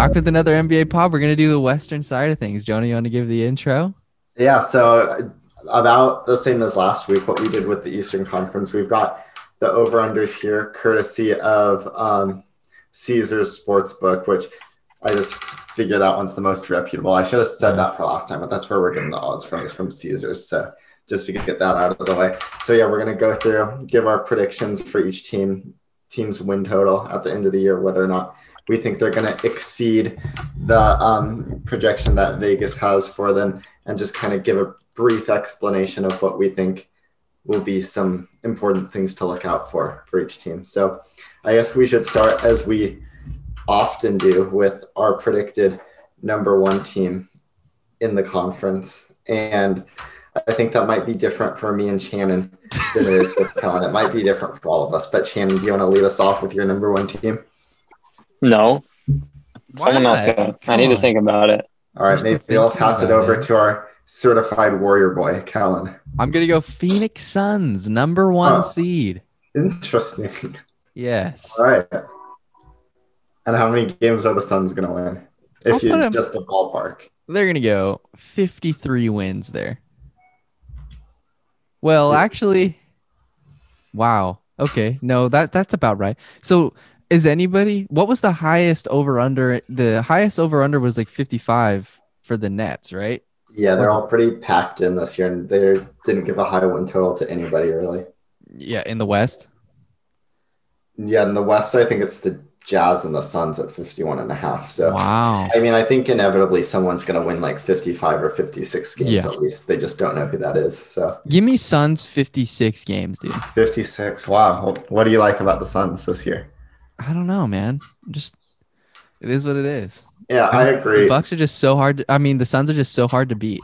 back with another NBA pod. We're gonna do the Western side of things. Jonah, you want to give the intro? Yeah. So about the same as last week, what we did with the Eastern Conference. We've got the over unders here, courtesy of um, Caesars Sportsbook, which I just figure that one's the most reputable. I should have said that for last time, but that's where we're getting the odds from is from Caesars. So just to get that out of the way. So yeah, we're gonna go through, give our predictions for each team, team's win total at the end of the year, whether or not we think they're gonna exceed the um, projection that Vegas has for them, and just kind of give a brief explanation of what we think will be some important things to look out for for each team. So I guess we should start as we often do with our predicted number one team in the conference. And I think that might be different for me and Shannon than it is with. It might be different for all of us. But Shannon, do you want to lead us off with your number one team? No. Someone else. Go. I need to think about it. All right, maybe I'll pass it over to our certified warrior boy, Kellen. I'm gonna go Phoenix Suns, number one Oh. seed. Interesting. Yes. All right. And how many games are the Suns going to win? If I'll you just the ballpark. They're gonna go 53 wins there. Well, actually, wow. Okay, no, that that's about right. So, is anybody? What was the highest over under? The highest over under was like 55 for the Nets, right? Yeah, they're all pretty packed in this year, and they didn't give a high win total to anybody really. Yeah, in the West. Yeah, in the West, I think it's the Jazz and the Suns at 51 and a half. So, Wow. I mean, I think inevitably someone's going to win like 55 or 56 games Yeah. at least. They just don't know who that is. So, Give me Suns 56 games, dude. 56. Wow. What do you like about the Suns this year? I don't know, man. Just it is what it is. Yeah, I The agree. Bucks are just so hard. To, I mean, the Suns are just so hard to beat.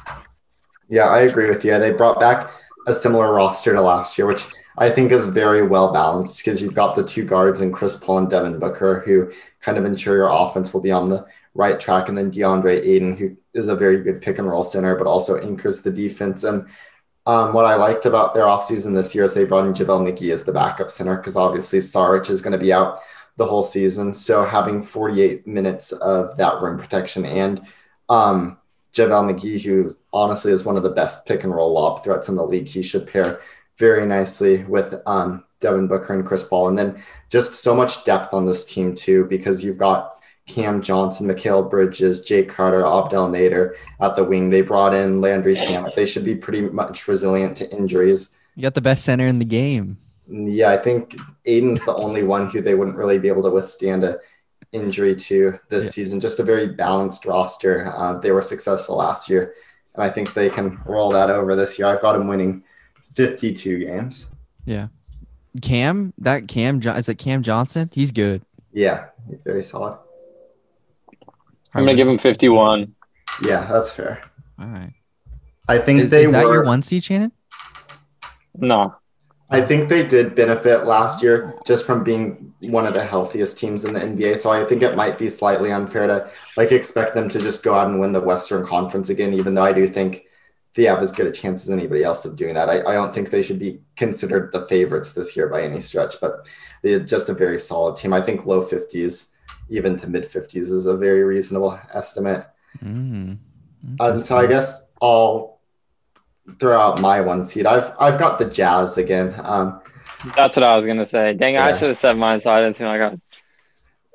Yeah, I agree with you. They brought back a similar roster to last year, which I think is very well balanced because you've got the two guards and Chris Paul and Devin Booker who kind of ensure your offense will be on the right track, and then DeAndre Ayton, who is a very good pick and roll center, but also anchors the defense. And um, what I liked about their offseason this year is they brought in JaVale McGee as the backup center because obviously Saric is going to be out the whole season. So having 48 minutes of that rim protection and um, JaVale McGee, who honestly is one of the best pick and roll lob threats in the league, he should pair very nicely with um, Devin Booker and Chris Paul. And then just so much depth on this team, too, because you've got Cam Johnson, Mikal Bridges, Jae Crowder, Abdel Nader at the wing. They brought in Landry Shamet. They should be pretty much resilient to injuries. You got the best center in the game. Yeah, I think Ayton's the only one who they wouldn't really be able to withstand a injury to this Yeah. season. Just a very balanced roster. Uh, they were successful last year, and I think they can roll that over this year. I've got them winning 52 games. Yeah. Cam, that Cam, is it Cam Johnson? He's good. Yeah, very solid. I'm gonna give him 51. Yeah, that's fair. All right. I think Is, they is that were. your one seed, Shannon? No, I think they did benefit last year just from being one of the healthiest teams in the NBA. So I think it might be slightly unfair to like expect them to just go out and win the Western Conference again, even though I do think they have as good a chance as anybody else of doing that. I, I don't think they should be considered the favorites this year by any stretch, but they're just a very solid team. I think low 50s, even to mid 50s, is a very reasonable estimate. Mm. And so I guess I'll throw out my one seed. I've I've got the Jazz again. Um, that's what I was gonna say. Dang, I should have said mine, so I didn't seem like I was.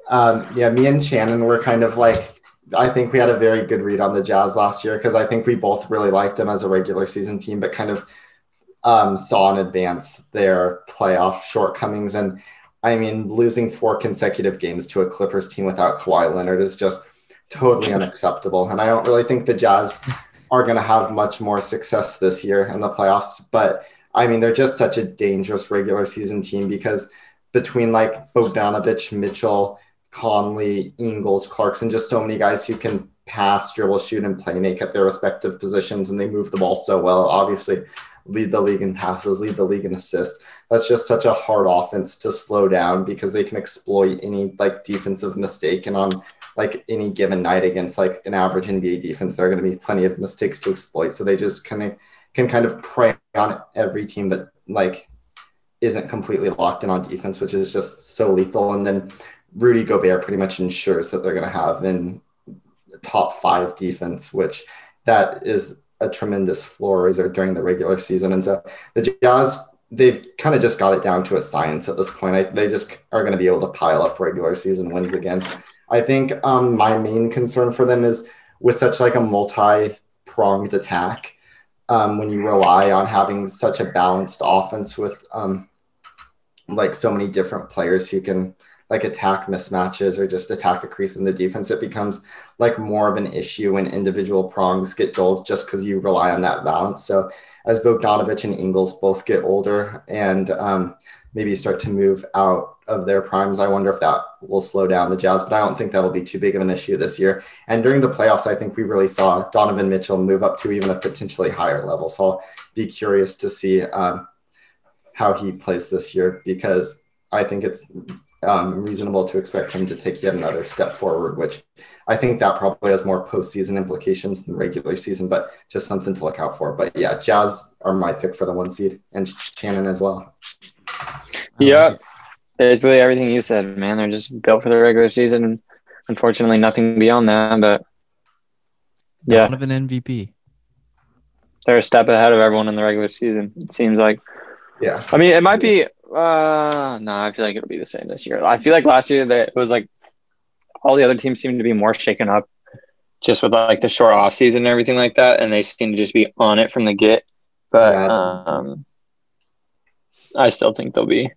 um, yeah, me and Shannon were kind of like, I think we had a very good read on the Jazz last year because I think we both really liked them as a regular season team, but kind of um, saw in advance their playoff shortcomings. And I mean, losing four consecutive games to a Clippers team without Kawhi Leonard is just totally unacceptable. And I don't really think the Jazz are going to have much more success this year in the playoffs. But I mean, they're just such a dangerous regular season team because between like Bogdanovich, Mitchell, Conley, Ingles, Clarkson, just so many guys who can pass, dribble, shoot, and play make at their respective positions, and they move the ball so well. Obviously, lead the league in passes, lead the league in assists. That's just such a hard offense to slow down because they can exploit any like defensive mistake, and on like any given night against like an average NBA defense, there are going to be plenty of mistakes to exploit. So they just kind of can kind of prey on every team that like isn't completely locked in on defense, which is just so lethal. And then Rudy Gobert pretty much ensures that they're going to have in top five defense, which that is a tremendous floor raiser during the regular season. And so the Jazz, they've kind of just got it down to a science at this point. I, they just are going to be able to pile up regular season wins again. I think um, my main concern for them is with such like a multi pronged attack. Um, when you rely on having such a balanced offense with um, like so many different players who can like attack mismatches or just attack a crease in the defense, it becomes like more of an issue when individual prongs get dulled just because you rely on that balance. So as Bogdanovich and Ingles both get older and um, maybe start to move out of their primes, I wonder if that will slow down the Jazz, but I don't think that'll be too big of an issue this year. And during the playoffs, I think we really saw Donovan Mitchell move up to even a potentially higher level. So I'll be curious to see um, how he plays this year because I think it's um, reasonable to expect him to take yet another step forward, which I think that probably has more postseason implications than regular season, but just something to look out for. But yeah, Jazz are my pick for the one seed and Shannon as well. Yeah, basically everything you said, man. They're just built for the regular season. Unfortunately, nothing beyond that, but yeah, of an MVP. They're a step ahead of everyone in the regular season. It seems like. Yeah. I mean, it might be uh, no, I feel like it'll be the same this year. I feel like last year that it was like all the other teams seemed to be more shaken up, just with like the short off season and everything like that, and they seem to just be on it from the get. But yeah, um, I still think they'll be.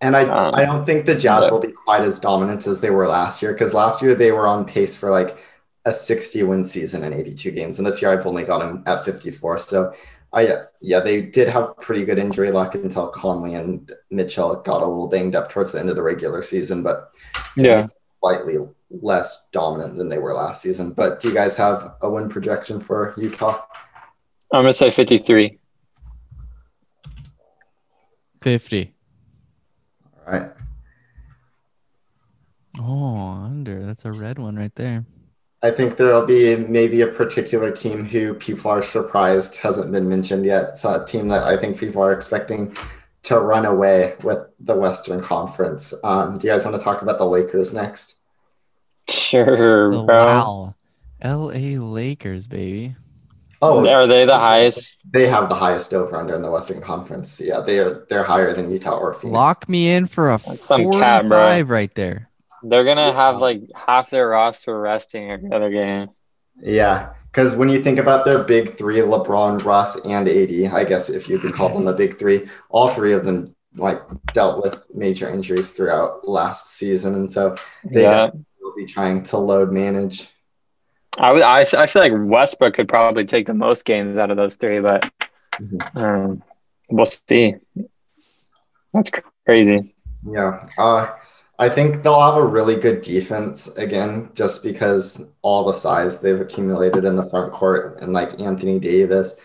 And I, um, I don't think the Jazz but, will be quite as dominant as they were last year because last year they were on pace for like a 60 win season in 82 games, and this year I've only got them at 54. So I yeah, they did have pretty good injury luck until Conley and Mitchell got a little banged up towards the end of the regular season, but yeah, slightly less dominant than they were last season. But do you guys have a win projection for Utah? I'm gonna say 53. 50. All right. Oh, under. That's a red one right there. I think there'll be maybe a particular team who people are surprised hasn't been mentioned yet. It's a team that I think people are expecting to run away with the Western Conference. Um, do you guys want to talk about the Lakers next? Sure, bro. Wow. LA Lakers, baby. Oh, are they the highest? They have the highest over under in the Western Conference. Yeah, they are. They're higher than Utah or Phoenix. Lock me in for a That's some 45 cat, right there. They're gonna have like half their roster resting every other game. Yeah, because when you think about their big three, LeBron, Russ, and AD, I guess if you could call them a big three, all three of them like dealt with major injuries throughout last season, and so they yeah. will be trying to load manage. I would, I, I feel like Westbrook could probably take the most games out of those three, but mm-hmm. um, we'll see. That's crazy. Yeah. Uh, I think they'll have a really good defense again, just because all the size they've accumulated in the front court and like Anthony Davis,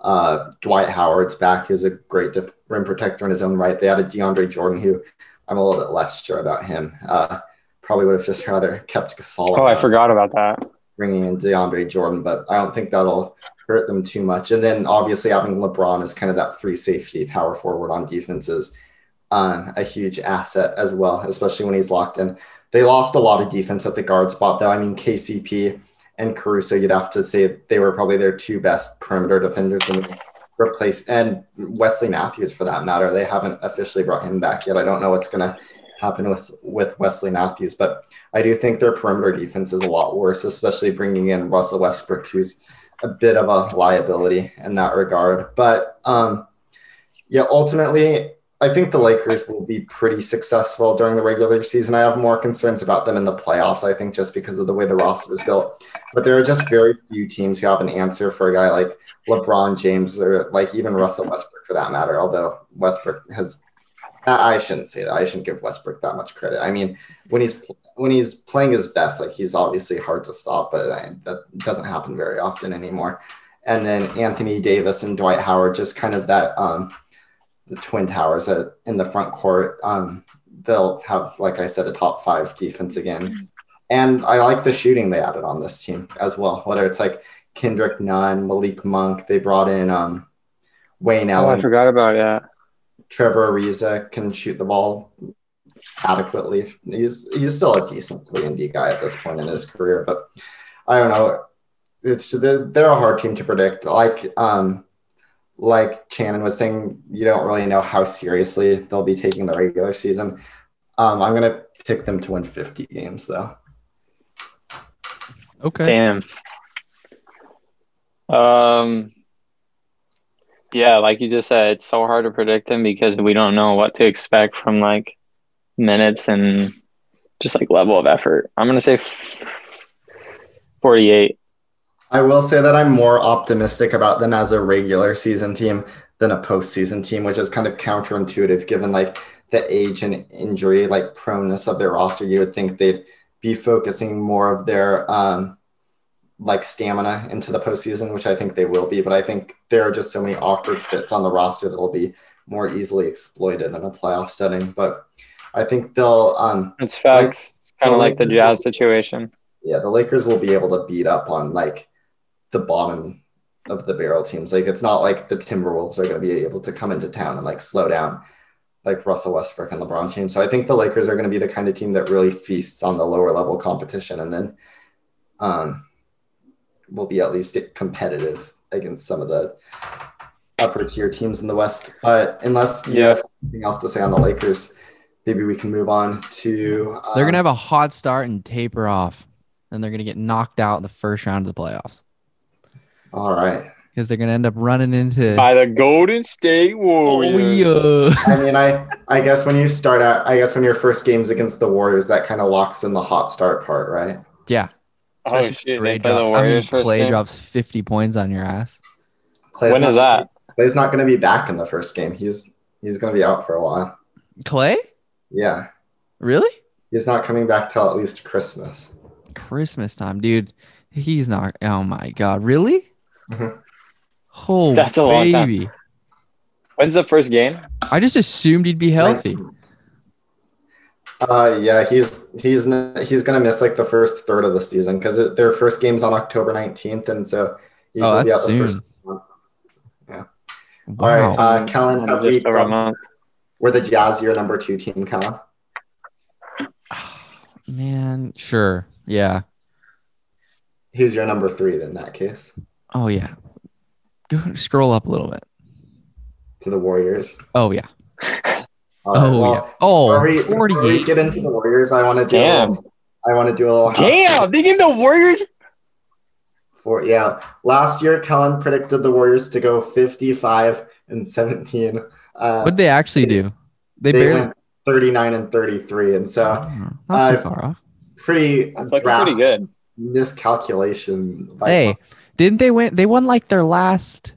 uh, Dwight Howard's back is a great def- rim protector in his own right. They added DeAndre Jordan, who I'm a little bit less sure about him. Uh, probably would have just rather kept Gasol. Oh, I forgot about that. Bringing in DeAndre Jordan, but I don't think that'll hurt them too much. And then obviously having LeBron as kind of that free safety power forward on defenses on um, a huge asset as well, especially when he's locked in. They lost a lot of defense at the guard spot, though. I mean, KCP and Caruso, you'd have to say they were probably their two best perimeter defenders and replace and Wesley Matthews for that matter. They haven't officially brought him back yet. I don't know what's gonna happen with with Wesley Matthews, but I do think their perimeter defense is a lot worse, especially bringing in Russell Westbrook, who's a bit of a liability in that regard. But um, yeah, ultimately, I think the Lakers will be pretty successful during the regular season. I have more concerns about them in the playoffs, I think, just because of the way the roster is built. But there are just very few teams who have an answer for a guy like LeBron James or like even Russell Westbrook for that matter. Although Westbrook has, I shouldn't say that. I shouldn't give Westbrook that much credit. I mean, when he's when he's playing his best, like he's obviously hard to stop, but I, that doesn't happen very often anymore. And then Anthony Davis and Dwight Howard, just kind of that. Um, the Twin Towers at, in the front court. Um, they'll have, like I said, a top five defense again. And I like the shooting they added on this team as well, whether it's like Kendrick Nunn, Malik Monk. They brought in um, Wayne Allen. Oh, I forgot about that. Trevor Ariza can shoot the ball adequately. He's he's still a decent three and D guy at this point in his career, but I don't know. It's they're, they're a hard team to predict. Like um, like Shannon was saying, you don't really know how seriously they'll be taking the regular season. Um, I'm gonna pick them to win 50 games though. Okay. Damn. Um. Yeah, like you just said, it's so hard to predict them because we don't know what to expect from like minutes and just like level of effort. I'm gonna say 48. I will say that I'm more optimistic about them as a regular season team than a postseason team, which is kind of counterintuitive given like the age and injury like proneness of their roster. You would think they'd be focusing more of their um, like stamina into the postseason, which I think they will be. But I think there are just so many awkward fits on the roster that will be more easily exploited in a playoff setting. But I think they'll um, It's facts. it's kind of like the Jazz situation. yeah, the Lakers will be able to beat up on like the bottom of the barrel teams. Like it's not like the Timberwolves are going to be able to come into town and like slow down like Russell Westbrook and LeBron James. So I think the Lakers are going to be the kind of team that really feasts on the lower level competition and then um will be at least competitive against some of the upper tier teams in the West. But unless you Yeah. have anything else to say on the Lakers, maybe we can move on to They're um, gonna have a hot start and taper off, and they're gonna get knocked out in the first round of the playoffs all right. because they're gonna end up running into. By the Golden State Oh, Warriors. yeah. I mean, I I guess when you start out, I guess when your first game's against the Warriors, that kind of locks in the hot start part, right? yeah. Oh Especially if shit! Klay They the drop- Warriors I mean, Klay drops 50 points on your ass. Klay's When not, is that? Klay's not going to be back in the first game. He's he's going to be out for a while. Klay? Yeah, Really? he's not coming back till at least Christmas. Christmas time, dude. He's not. Oh my god, really? Oh That's a long time. baby. When's the first game? I just assumed he'd be healthy. Uh, yeah, he's he's n- he's going to miss like the first third of the season because their first game's on October nineteenth, and so he Oh, will be that's out soon. the season. Yeah. Wow. All right, uh, Kellen, have we Just over a got, month. we're the Jazz your number two team, Kellen? Man, sure. Yeah. Who's your number three then, in that case? Oh yeah. Go scroll up a little bit. To the Warriors. Oh yeah. All right, oh well, yeah. Oh, Before we, before we 48. get into the Warriors, I want to do. Damn. little, I want to do a little. house- Damn, they gave the Warriors. For yeah, last year Kellen predicted the Warriors to go 55 and 17. Uh, What'd they actually do? They, they barely. went 39 and 33, and so Oh, not too uh, far off. pretty That's looking pretty good. miscalculation. by- Hey, didn't they win? They won like their last n-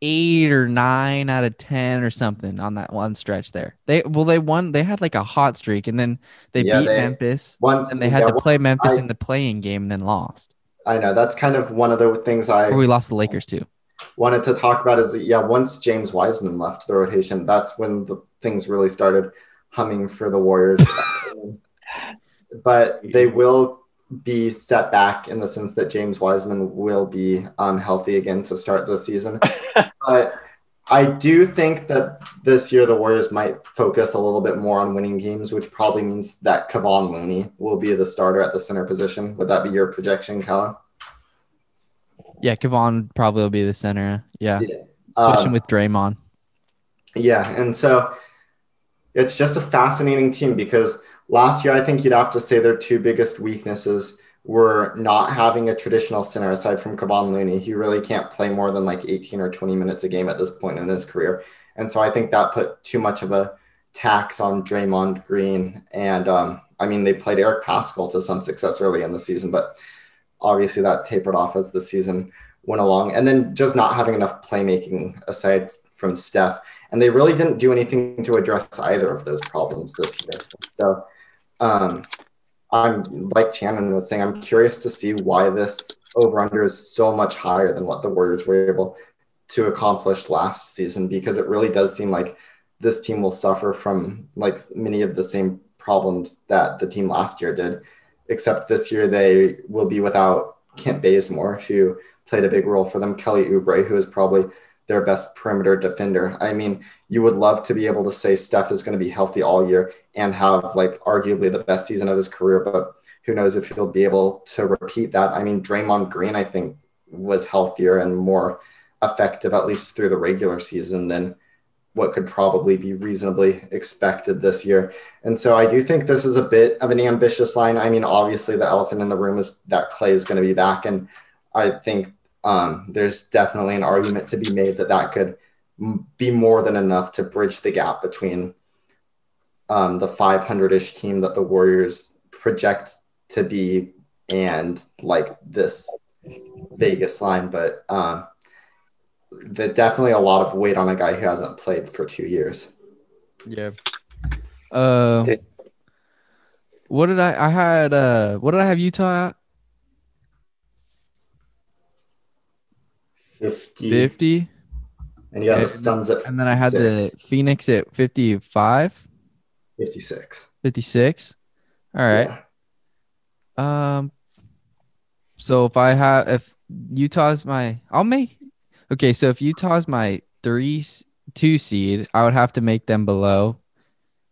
eight or nine out of ten or something on that one stretch there. They well, they won. They had like a hot streak, and then they Yeah, beat they- Memphis, once and they had yeah, to play Memphis I- in the playing game, and then lost. I know that's kind of one of the things I Or we lost the Lakers too. wanted to talk about is that, yeah, once James Wiseman left the rotation, that's when the things really started humming for the Warriors. but they will be set back in the sense that James Wiseman will be um, healthy again to start the season. but I do think that this year the Warriors might focus a little bit more on winning games, which probably means that Kevon Looney will be the starter at the center position. Would that be your projection, Kellen? Yeah, Kevon probably will be the center. Yeah, Yeah. switching Um, with Draymond. Yeah, and so it's just a fascinating team because last year I think you'd have to say their two biggest weaknesses were not having a traditional center aside from Kevon Looney. He really can't play more than like 18 or 20 minutes a game at this point in his career. And so I think that put too much of a tax on Draymond Green. And um, I mean, they played Eric Paschall to some success early in the season, but obviously that tapered off as the season went along. And then just not having enough playmaking aside from Steph and they really didn't do anything to address either of those problems this year. So, um, I'm like Shannon was saying, I'm curious to see why this over under is so much higher than what the Warriors were able to accomplish last season because it really does seem like this team will suffer from like many of the same problems that the team last year did, except this year they will be without Kent Bazemore, who played a big role for them, Kelly Oubre, who is probably their best perimeter defender. I mean, you would love to be able to say Steph is going to be healthy all year and have like arguably the best season of his career, but who knows if he'll be able to repeat that. I mean, Draymond Green, I think, was healthier and more effective, at least through the regular season, than what could probably be reasonably expected this year. And so I do think this is a bit of an ambitious line. I mean, obviously, the elephant in the room is that Klay is going to be back. And I think um, there's definitely an argument to be made that that could be more than enough to bridge the gap between um, the 500 ish team that the Warriors project to be and like this Vegas line. But um, the, definitely a lot of weight on a guy who hasn't played for two years. Yeah. Uh, what did I? I had. Uh, what did I have Utah at? 50. 50. And you got the Suns at And then I had the Phoenix at 55, 56. 56. All right. Yeah. Um. So if I have if Utah's my I'll make okay. So if Utah's my three two seed, I would have to make them below.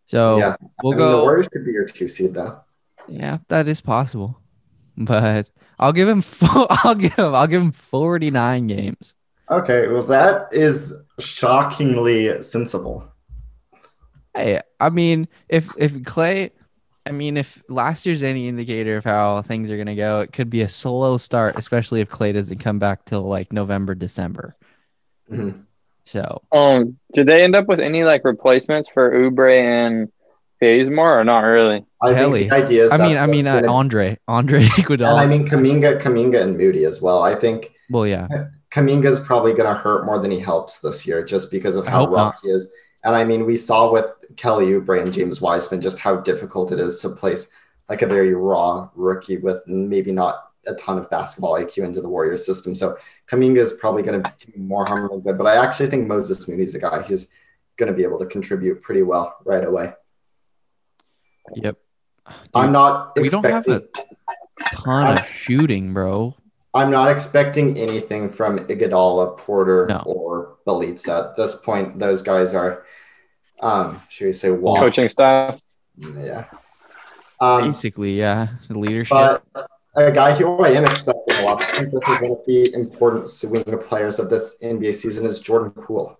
So yeah. we'll I mean, the go. Warriors could be your two seed though. Yeah, that is possible, but I'll give him. I'll give. him- I'll give him forty nine games. Okay, well that is shockingly sensible. Hey, I mean, if if Klay, I mean, if last year's any indicator of how things are gonna go, it could be a slow start, especially if Klay doesn't come back till like November, December. Mhm. So Um, did they end up with any like replacements for Oubre and Bazemore or not really? I Kelly. think the idea is I mean, I mean, uh, Andre, Andre Iguodala. and I mean Kuminga, Kuminga, and Moody as well. I think well, yeah, Kuminga's probably going to hurt more than he helps this year, just because of how raw he is. And I mean, we saw with Kelly Oubre and James Wiseman just how difficult it is to place like a very raw rookie with maybe not a ton of basketball IQ into the Warriors system. So Kaminga is probably going to do more harm than good. But I actually think Moses Moody's a guy who's going to be able to contribute pretty well right away. yep. I'm not we don't have a ton of shooting, bro. I'm not expecting anything from Iguodala, Porter, No. or Bjelica. At this point, those guys are, um, should we say, walk? Coaching staff. Yeah. Um, Basically, yeah, leadership. but a guy who I am expecting a lot, I think this is one of the important swing players of this NBA season is Jordan Poole.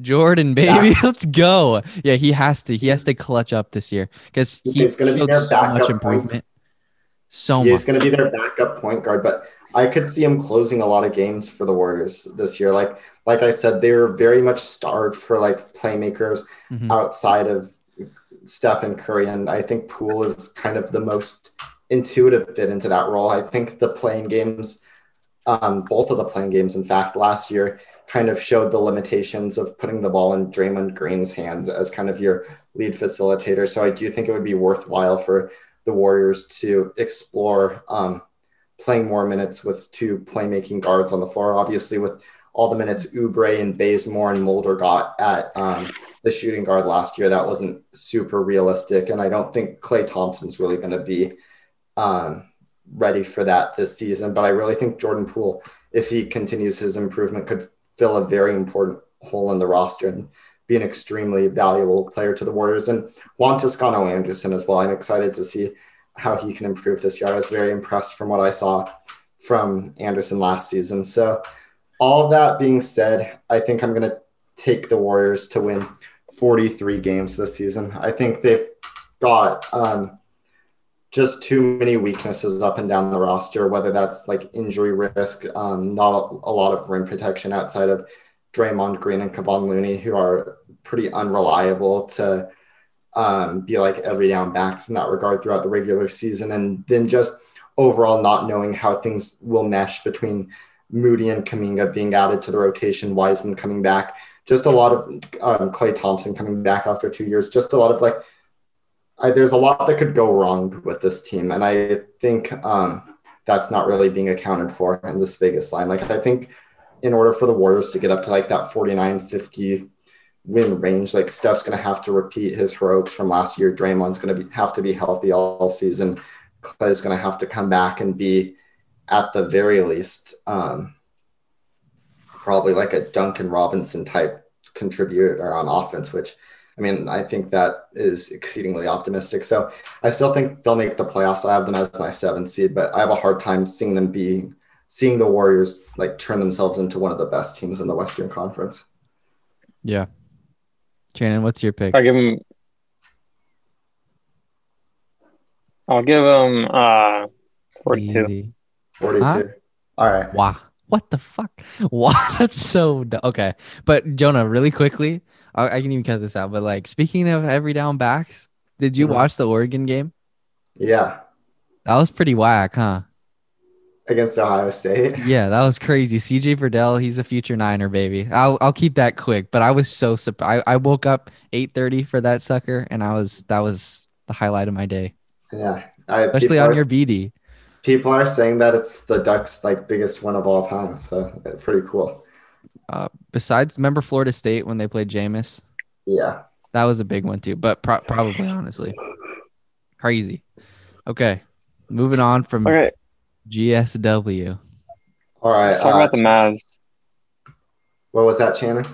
Jordan, baby, let's go. Yeah, he has to. He has to clutch up this year because he He's gonna be so much improvement. So He's going to be their backup point guard, but I could see him closing a lot of games for the Warriors this year. Like, like I said, they're very much starved for like playmakers Mhm. outside of Steph and Curry, and I think Poole is kind of the most intuitive fit into that role. I think the playing games, um, both of the playing games, in fact, last year kind of showed the limitations of putting the ball in Draymond Green's hands as kind of your lead facilitator. So I do think it would be worthwhile for the Warriors to explore um, playing more minutes with two playmaking guards on the floor. Obviously, with all the minutes Oubre and Bazemore and Mulder got at um, the shooting guard last year, that wasn't super realistic. And I don't think Klay Thompson's really going to be um, ready for that this season. But I really think Jordan Poole, if he continues his improvement, could fill a very important hole in the roster and be an extremely valuable player to the Warriors. And Juan Toscano Anderson as well. I'm excited to see how he can improve this year. I was very impressed from what I saw from Anderson last season. So, all that being said, I think I'm going to take the Warriors to win 43 games this season. I think they've got um, just too many weaknesses up and down the roster, whether that's like injury risk, um, not a lot of rim protection outside of Draymond Green and Kevon Looney, who are pretty unreliable to um, be like every down backs in that regard throughout the regular season. And then just overall not knowing how things will mesh between Moody and Kuminga being added to the rotation, Wiseman coming back, just a lot of um, Klay Thompson coming back after two years, just a lot of like, I, there's a lot that could go wrong with this team. And I think um, that's not really being accounted for in this Vegas line. Like, I think in order for the Warriors to get up to like that 49 50 win range, like Steph's going to have to repeat his heroics from last year. Draymond's going to have to be healthy all season. Klay's going to have to come back and be at the very least um, probably like a Duncan Robinson type contributor on offense, which I mean, I think that is exceedingly optimistic. So I still think they'll make the playoffs. I have them as my seventh seed, but I have a hard time seeing them being seeing the Warriors like turn themselves into one of the best teams in the Western Conference. Yeah. Shannon, what's your pick? I'll give him. I'll give him uh, 42. Easy. 42. Huh? All right. Wow. What the fuck? Wow. That's so du- okay. But Jonah, really quickly, I, I can even cut this out. But like, speaking of every down backs, did you Mhm. watch the Oregon game? Yeah. That was pretty whack, huh? Against Ohio State. Yeah, that was crazy. CJ Verdell, he's a future Niner, baby. I'll I'll keep that quick. But I was so surprised. I, I woke up 8:30 for that sucker, and I was that was the highlight of my day, Yeah. I, especially people, on are, your BD. people are saying that it's the Ducks' like biggest win of all time. So it's pretty cool. Uh, besides, remember Florida State when they played Jameis? Yeah. That was a big one too, but pro- probably honestly, crazy. Okay, moving on from Okay, GSW. All right. let's talk uh, about the Mavs. what was that, Shannon?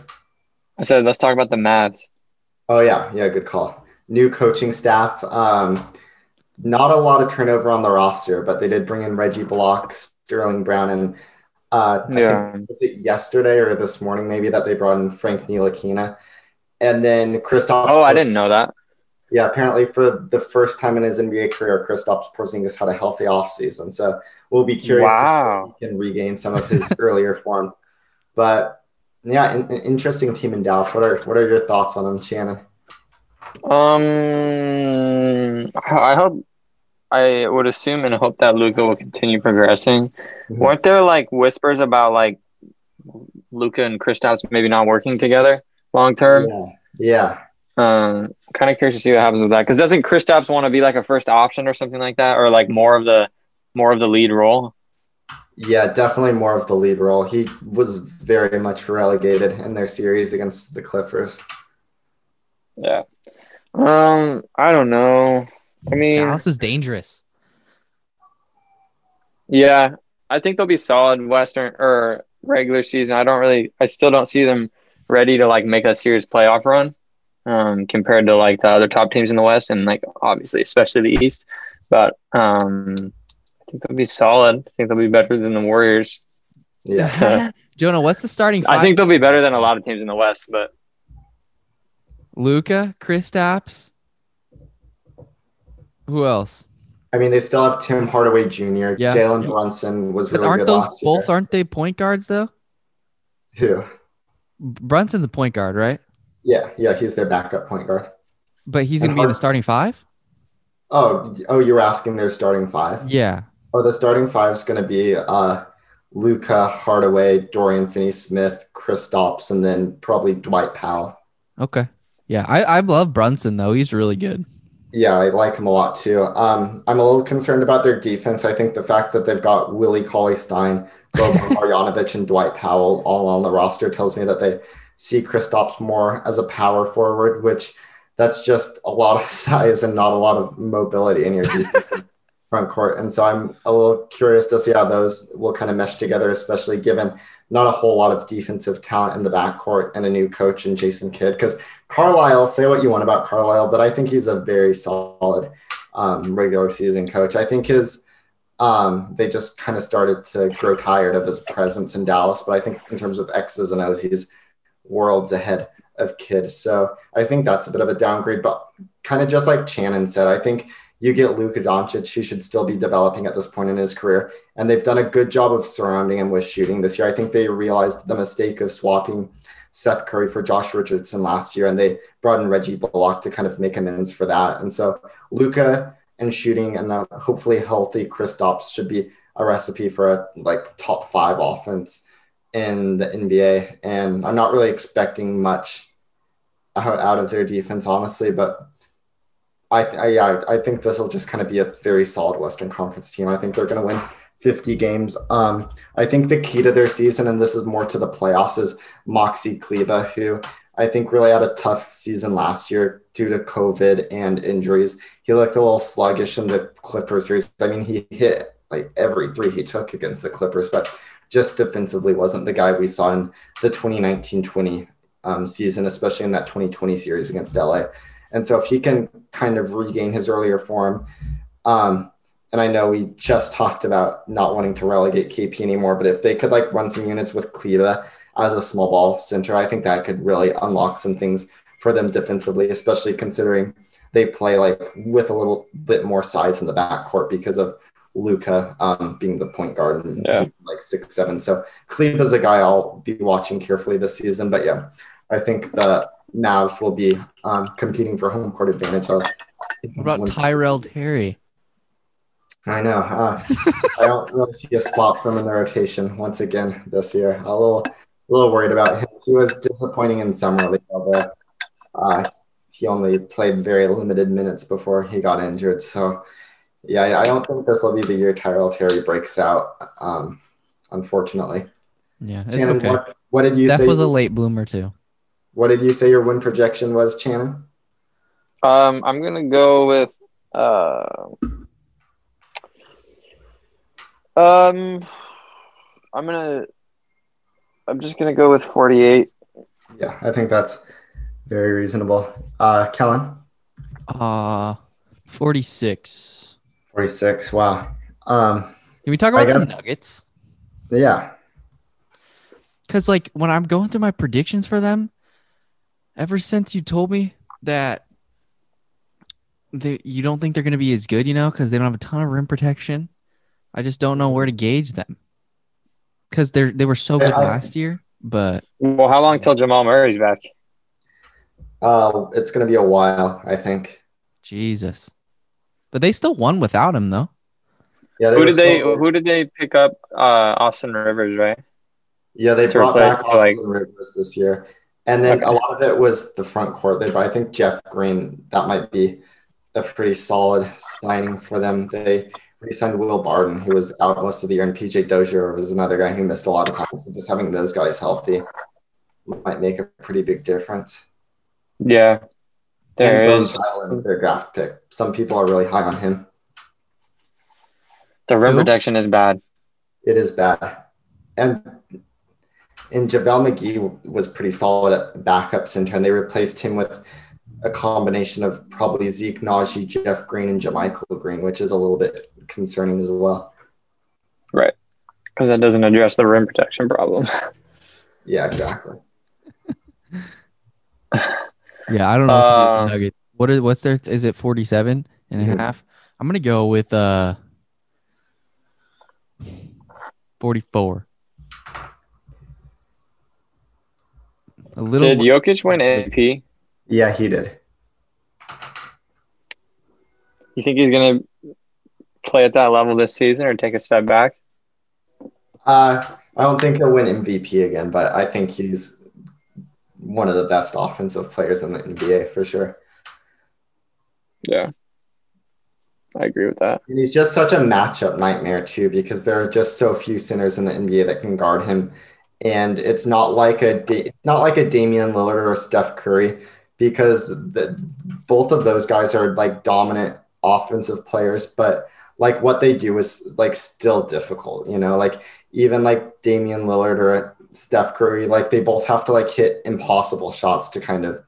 I said let's talk about the Mavs. Oh yeah, yeah, good call. New coaching staff. Um, not a lot of turnover on the roster, but they did bring in Reggie Bullock, Sterling Brown, and uh, I Yeah. think was it yesterday or this morning maybe that they brought in Frank Ntilikina, and then Kristaps. Oh, I didn't know that. Yeah, apparently for the first time in his NBA career, Kristaps Porzingis had a healthy offseason. So we'll be curious to see if he can regain some of his earlier form. But yeah, an interesting team in Dallas. What are what are your thoughts on them, Shannon? Um, I hope, I would assume and hope that Luka will continue progressing. Mhm. Weren't there like whispers about like Luka and Kristaps maybe not working together long term? Yeah, yeah. Um, kind of curious to see what happens with that because doesn't Kristaps want to be like a first option or something like that, or like more of the more of the lead role? Yeah, definitely more of the lead role. He was very much relegated in their series against the Clippers. Yeah. Um, I don't know. I mean, Dallas is dangerous. Yeah, I think they'll be solid Western or regular season. I don't really, I still don't see them ready to like make a serious playoff run, um, compared to like the other top teams in the West and like obviously especially the East. But um, I think they'll be solid. I think they'll be better than the Warriors. Yeah. Jonah, what's the starting five? I think they'll be better than a lot of teams in the West. But Luka, Kristaps. Who else? I mean, they still have Tim Hardaway Jr. Yeah. Jalen Brunson was But really aren't good those last year. both aren't they point guards though? Who? Brunson's a point guard, right? Yeah, yeah, he's their backup point guard. But he's gonna be in the starting five. Oh, oh, you're asking their starting five? Yeah. Oh, the starting five is going to be uh, Luka Hardaway, Dorian Finney-Smith, Chris Kristaps, and then probably Dwight Powell. Okay. Yeah, I I love Brunson though. He's really good. Yeah, I like him a lot too. Um, I'm a little concerned about their defense. I think the fact that they've got Willie Cauley Stein, Boban Marjanovic, and Dwight Powell all on the roster tells me that they see Kristaps more as a power forward, which that's just a lot of size and not a lot of mobility in your defensive front court. And so I'm a little curious to see how those will kind of mesh together, especially given not a whole lot of defensive talent in the backcourt and a new coach in Jason Kidd. Because Carlisle, say what you want about Carlisle, but I think he's a very solid um, regular season coach. I think his um, they just kind of started to grow tired of his presence in Dallas, but I think in terms of X's and O's, he's worlds ahead of Kidd. So I think that's a bit of a downgrade, but kind of just like Shannon said, I think you get Luka Doncic, who should still be developing at this point in his career, and they've done a good job of surrounding him with shooting this year. I think they realized the mistake of swapping Seth Curry for Josh Richardson last year, and they brought in Reggie Bullock to kind of make amends for that. And so Luka and shooting and a hopefully healthy Kristaps should be a recipe for a like top five offense in the NBA. And I'm not really expecting much out, of their defense, honestly, but I, th- I yeah, I think this will just kind of be a very solid Western Conference team. I think they're going to win 50 games. Um, I think the key to their season, and this is more to the playoffs, is Maxi Kleber, who I think really had a tough season last year due to COVID and injuries. He looked a little sluggish in the Clippers series. I mean, he hit like every three he took against the Clippers, but just defensively wasn't the guy we saw in the 2019-20 um, season, especially in that 2020 series against LA. And so if he can kind of regain his earlier form, um, and I know we just talked about not wanting to relegate KP anymore, but if they could like run some units with Kleber as a small ball center, I think that could really unlock some things for them defensively, especially considering they play like with a little bit more size in the backcourt because of Luka um, being the point guard and Yeah. like six seven. So Kleber is a guy I'll be watching carefully this season. But yeah, I think the Mavs will be um, competing for home court advantage. I'll- What about Tyrell Terry? I know. Uh, I don't really see a spot for him in the rotation once again this year. A little, a little worried about him. He was disappointing in summer league, although uh, he only played very limited minutes before he got injured. So, yeah, I, I don't think this will be the year Tyrell Terry breaks out. Um, unfortunately, Yeah, it's Shannon, okay. what, what did you That say? was a late bloomer too. what did you say your win projection was, Shannon? Um, I'm gonna go with uh, um, I'm gonna, I'm just gonna go with 48. Yeah, I think that's very reasonable. Uh, Kellen, Uh 46. 46. Wow. Um, Can we talk about guess- the Nuggets? yeah. Because like when I'm going through my predictions for them, ever since you told me that they, you don't think they're going to be as good, you know, because they don't have a ton of rim protection, I just don't know where to gauge them. Because they're they were so Yeah, good I- last year, but Well, how long till Jamal Murray's back? Uh, it's going to be a while, I think. Jesus. But they still won without him though. Yeah, Who did they? still- Who did they pick up? Uh, Austin Rivers, right? Yeah, they to brought back to, like- Austin Rivers this year, and then Okay. a lot of it was the front court. They, but I think Jeff Green that might be a pretty solid signing for them. They re-signed Will Barton, who was out most of the year, and PJ Dozier was another guy who missed a lot of time. So just having those guys healthy might make a pretty big difference. Yeah, there and Bones is. Hyland, their draft pick. Some people are really high on him. The rim Who? protection is bad. It is bad. And and JaVale McGee was pretty solid at backup center, and they replaced him with a combination of probably Zeke Nnaji, Jeff Green, and JaMychal Green, which is a little bit concerning as well. Right, because that doesn't address the rim protection problem. Yeah, exactly. Yeah, I don't know what to do with Um, the Nuggets. What is what's their is it 47 and a half? I'm going to go with uh 44. A little Did Jokic win MVP? Yeah, he did. You think he's gonna play at that level this season or take a step back? Uh, I don't think he'll win MVP again, but I think he's one of the best offensive players in the NBA for sure. Yeah, I agree with that. And he's just such a matchup nightmare too, because there are just so few centers in the NBA that can guard him. And it's not like a it's not like a Damian Lillard or Steph Curry, because the, both of those guys are like dominant offensive players, but like what they do is like still difficult. You know, like even like Damian Lillard or Steph Curry, like they both have to like hit impossible shots to kind of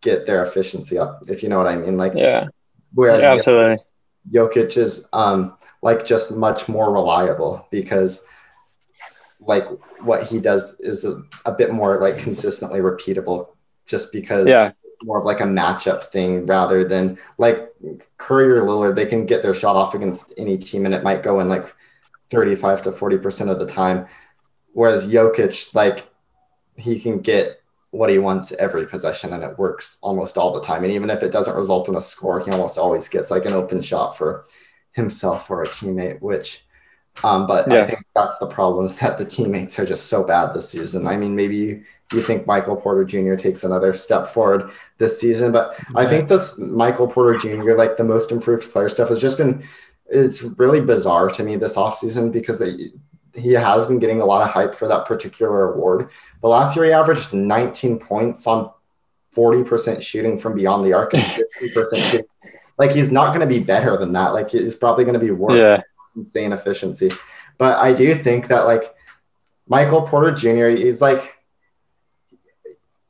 get their efficiency up, if you know what I mean. Like Yeah, whereas yeah, absolutely. Jokic is um like just much more reliable because like what he does is a, a bit more like consistently repeatable just because Yeah. more of like a matchup thing rather than like Curry or Lillard they can get their shot off against any team and it might go in like 35 to 40% of the time whereas Jokic like he can get what he wants every possession and it works almost all the time and even if it doesn't result in a score he almost always gets like an open shot for himself or a teammate which um, but I think that's the problem is that the teammates are just so bad this season. I mean, maybe you, you think Michael Porter Jr. takes another step forward this season, but I think this Michael Porter Jr. like the most improved player stuff has just been it's really bizarre to me this offseason because they, he has been getting a lot of hype for that particular award. But last year he averaged 19 points on 40% shooting from beyond the arc and 50% shooting. Like he's not going to be better than that. Like he's probably going to be worse. Yeah, insane efficiency. But I do think that like Michael Porter Jr. is like,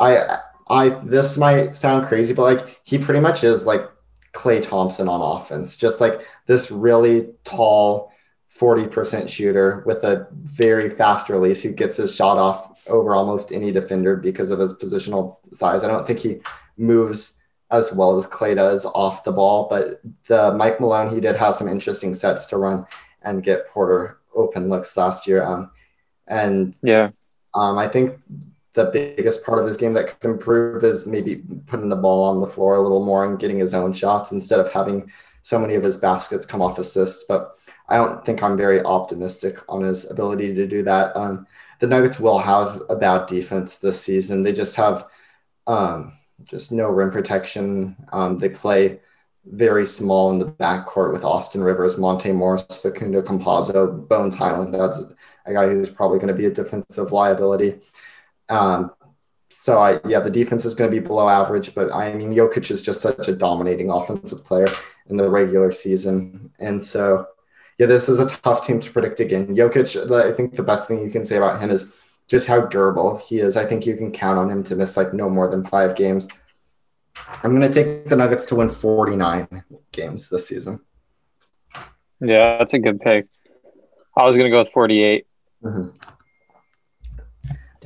I I this might sound crazy, but like he pretty much is like Klay Thompson on offense, just like this really tall 40% shooter with a very fast release who gets his shot off over almost any defender because of his positional size. I don't think he moves as well as Klay does off the ball, but the Mike Malone, he did have some interesting sets to run and get Porter open looks last year. Um, and yeah, um, I think the biggest part of his game that could improve is maybe putting the ball on the floor a little more and getting his own shots instead of having so many of his baskets come off assists. But I don't think I'm very optimistic on his ability to do that. Um, the Nuggets will have a bad defense this season. They just have um, just no rim protection. Um, they play very small in the backcourt with Austin Rivers, Monte Morris, Facundo Campazzo, Bones Hyland. That's a guy who's probably going to be a defensive liability. Um, so I yeah, the defense is going to be below average, but I mean Jokic is just such a dominating offensive player in the regular season, and so yeah, this is a tough team to predict again. Jokic, I think the best thing you can say about him is just how durable he is. I think you can count on him to miss like no more than five games. I'm going to take the Nuggets to win 49 games this season. Yeah, that's a good pick. I was going to go with 48. Mm-hmm.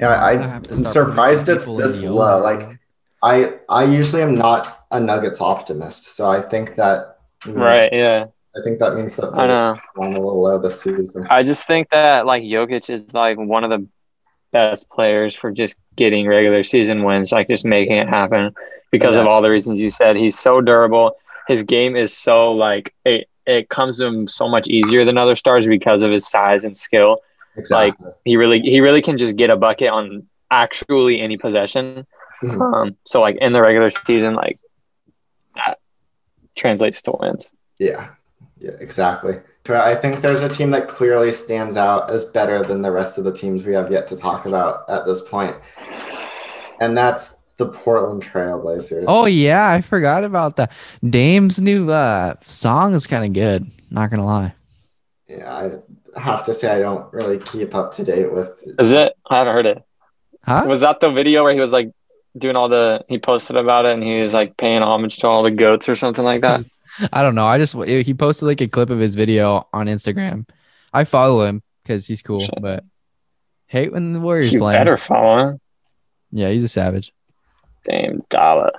Yeah, I, I'm surprised it's this low. Like, I I usually am not a Nuggets optimist, so I think that right, yeah. I think that means that I know a little low this season. I just think that like Jokic is like one of the best players for just getting regular season wins, like just making it happen because yeah. of all the reasons you said. He's so durable. His game is so like it, it comes to him so much easier than other stars because of his size and skill. Exactly. Like he really he really can just get a bucket on actually any possession. Mm-hmm. Um, so like in the regular season, like that translates to wins. Yeah. Yeah, exactly. I think there's a team that clearly stands out as better than the rest of the teams we have yet to talk about at this point. And that's the Portland Trailblazers. Oh yeah, I forgot about that. Dame's new uh, song is kind of good. Not gonna lie. Yeah, I have to say I don't really keep up to date with. Is it? I haven't heard it. Huh? Was that the video where he was like doing all the? He posted about it and he was like paying homage to all the goats or something like that. I don't know. I just he posted like a clip of his video on Instagram. I follow him because he's cool, Shit. but hate when the Warriors you play. Better follow him. Yeah, he's a savage. Dame Dollar.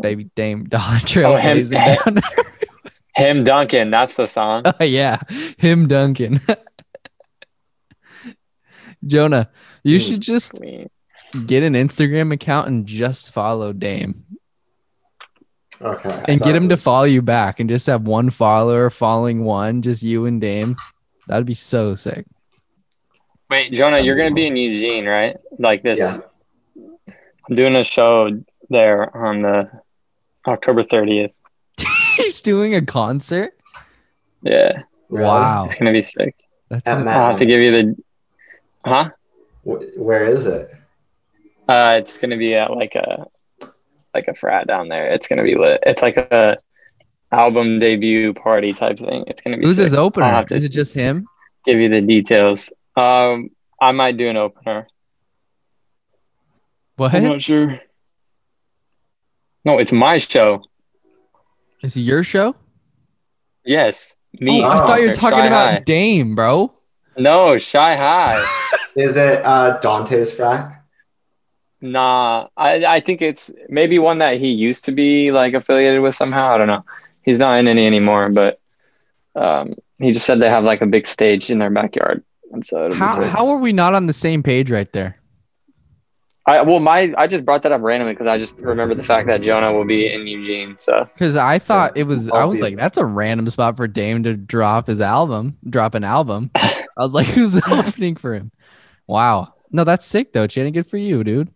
Baby Dame Dollar Trail oh, him, him, him Duncan, that's the song. Uh, yeah, him Duncan. Jonah, you should just get an Instagram account and just follow Dame. Okay. And get him to follow you back and just have one follower following one, just you and Dame. That'd be so sick. Wait, Jonah, you're gonna be in Eugene, right? Like this. Yeah. I'm doing a show there on the October 30th. He's doing a concert. Yeah. Wow. It's gonna be sick. That's I'll have to give you the. Huh? Where is it? Uh, it's gonna be at like a like a frat down there. It's gonna be lit. It's like a album debut party type thing. It's gonna be. Who's sick. his opener? Is it just him? Give you the details. Um, I might do an opener. What? I'm not sure. No, it's my show. Is it your show? Yes, me. Oh, I thought you were talking Shy about High. Dame, bro. No, Shy High. Is it uh, Dante's frat? Nah, I I think it's maybe one that he used to be like affiliated with somehow. I don't know. He's not in any anymore, but um, he just said they have like a big stage in their backyard, and so how how are we not on the same page right there? I well, my I just brought that up randomly because I just remember the fact that Jonah will be in Eugene. So because I thought it was, I was like, that's a random spot for Dame to drop his album, drop an album. I was like, who's opening for him? Wow, no, that's sick though, Channing. Good for you, dude.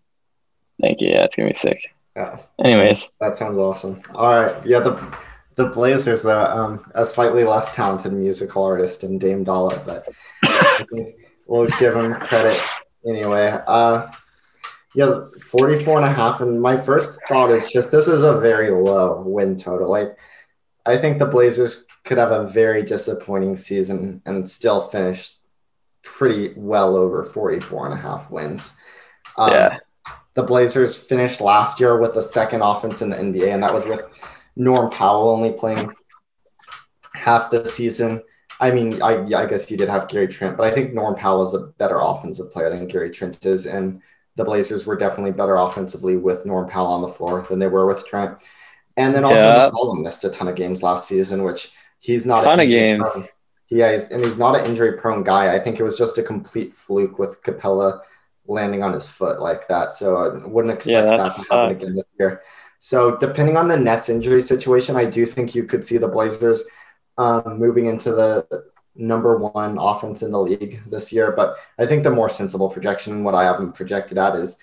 Thank you. Yeah, it's gonna be sick. Yeah. Anyways, that sounds awesome. All right. Yeah. The the Blazers, though, um, a slightly less talented musical artist than Dame Dollar, but we'll give him credit anyway. Uh, yeah, 44 and a half. And my first thought is just this is a very low win total. Like, I think the Blazers could have a very disappointing season and still finish pretty well over 44 and a half wins. Um, Yeah. The Blazers finished last year with the second offense in the NBA, and that was with Norm Powell only playing half the season. I mean, I, I guess you did have Gary Trent, but I think Norm Powell is a better offensive player than Gary Trent is. And the Blazers were definitely better offensively with Norm Powell on the floor than they were with Trent. And then also Yeah. McCollum missed a ton of games last season, which he's not a Ton of games. prone. Yeah, he's, and he's not an injury prone guy. I think it was just a complete fluke with Capela landing on his foot like that. So I wouldn't expect that that, to happen again this year. So depending on the Nets injury situation, I do think you could see the Blazers um, moving into the number one offense in the league this year. But I think the more sensible projection, what I haven't projected at, is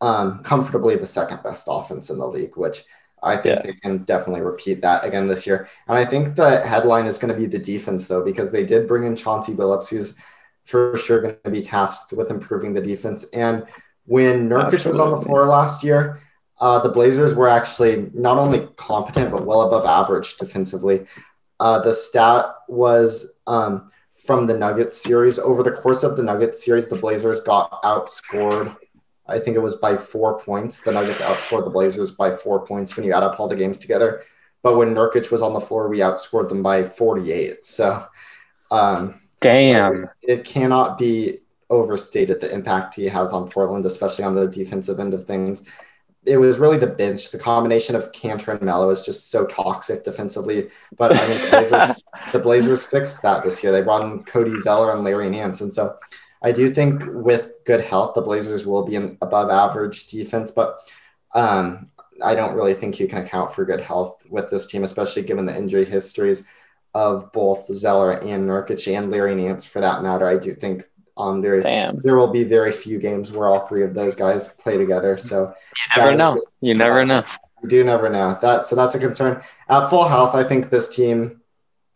um, comfortably the second best offense in the league, which I think Yeah. they can definitely repeat that again this year. And I think the headline is going to be the defense, though, because they did bring in Chauncey Billups, who's for sure going to be tasked with improving the defense. And when Nurkic was on the floor last year, uh, the Blazers were actually not only competent, but well above average defensively. Uh, the stat was um, from the Nuggets series. Over the course of the Nuggets series, the Blazers got outscored. I think it was by four points. The Nuggets outscored the Blazers by four points when you add up all the games together. But when Nurkic was on the floor, we outscored them by 48. So um, Damn. it cannot be overstated the impact he has on Portland, especially on the defensive end of things. It was really the bench. The combination of Kanter and Melo is just so toxic defensively. But I mean, the Blazers, the Blazers fixed that this year. They brought in Cody Zeller and Larry Nance. And so I do think with good health, the Blazers will be an above average defense. But um, I don't really think you can account for good health with this team, especially given the injury histories of both Zeller and Nurkic and Larry Nance for that matter. I do think um, there Damn. there will be very few games where all three of those guys play together. So You never know. is- You never know. you do never know. That so that's a concern. At full health, I think this team